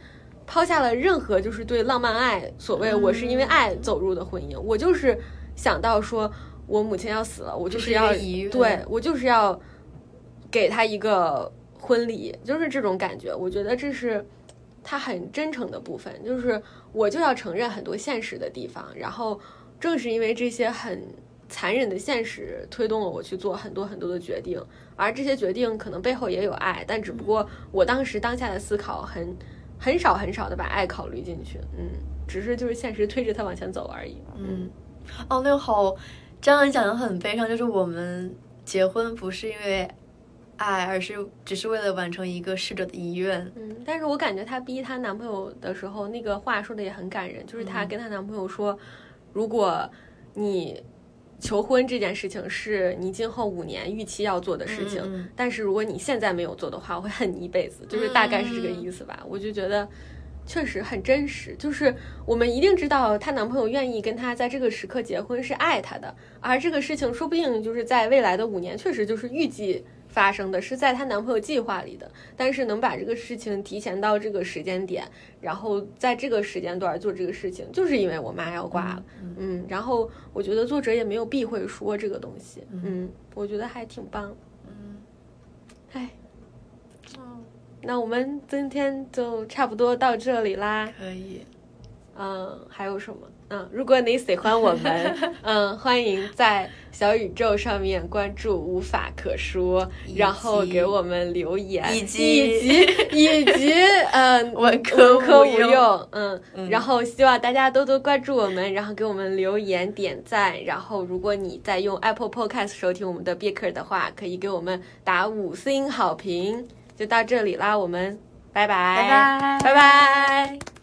抛下了任何就是对浪漫爱，所谓我是因为爱走入的婚姻，我就是想到说我母亲要死了，我就是要对我就是要给她一个婚礼，就是这种感觉。我觉得这是他很真诚的部分，就是我就要承认很多现实的地方，然后正是因为这些很残忍的现实，推动了我去做很多很多的决定，而这些决定可能背后也有爱，但只不过我当时当下的思考很很少很少的把爱考虑进去，嗯，只是就是现实推着他往前走而已，嗯，哦，那个好，这样讲的很悲伤，就是我们结婚不是因为爱，而是只是为了完成一个逝者的遗愿。嗯，但是我感觉她逼她男朋友的时候，那个话说的也很感人，就是她跟她男朋友说，如果你求婚这件事情是你今后五年预期要做的事情，但是如果你现在没有做的话，我会恨你一辈子，就是大概是这个意思吧。我就觉得确实很真实，就是我们一定知道她男朋友愿意跟她在这个时刻结婚是爱她的，而这个事情说不定就是在未来的五年，确实就是预计。发生的是在她男朋友计划里的，但是能把这个事情提前到这个时间点，然后在这个时间段做这个事情，就是因为我妈要挂了，嗯，然后我觉得作者也没有避讳说这个东西，嗯，我觉得还挺棒，嗯，哎，那我们今天就差不多到这里啦，可以。嗯，还有什么？嗯，如果你喜欢我们，[laughs] 嗯，欢迎在小宇宙上面关注无法可说，然后给我们留言，以及以及 [laughs] 以及嗯，文科科无用用，嗯，然后希望大家多多关注我们，然后给我们留言点赞，然后如果你在用 Apple Podcast 收听我们的 Beaker 的话，可以给我们打五星好评。就到这里啦，我们拜拜，拜拜拜拜。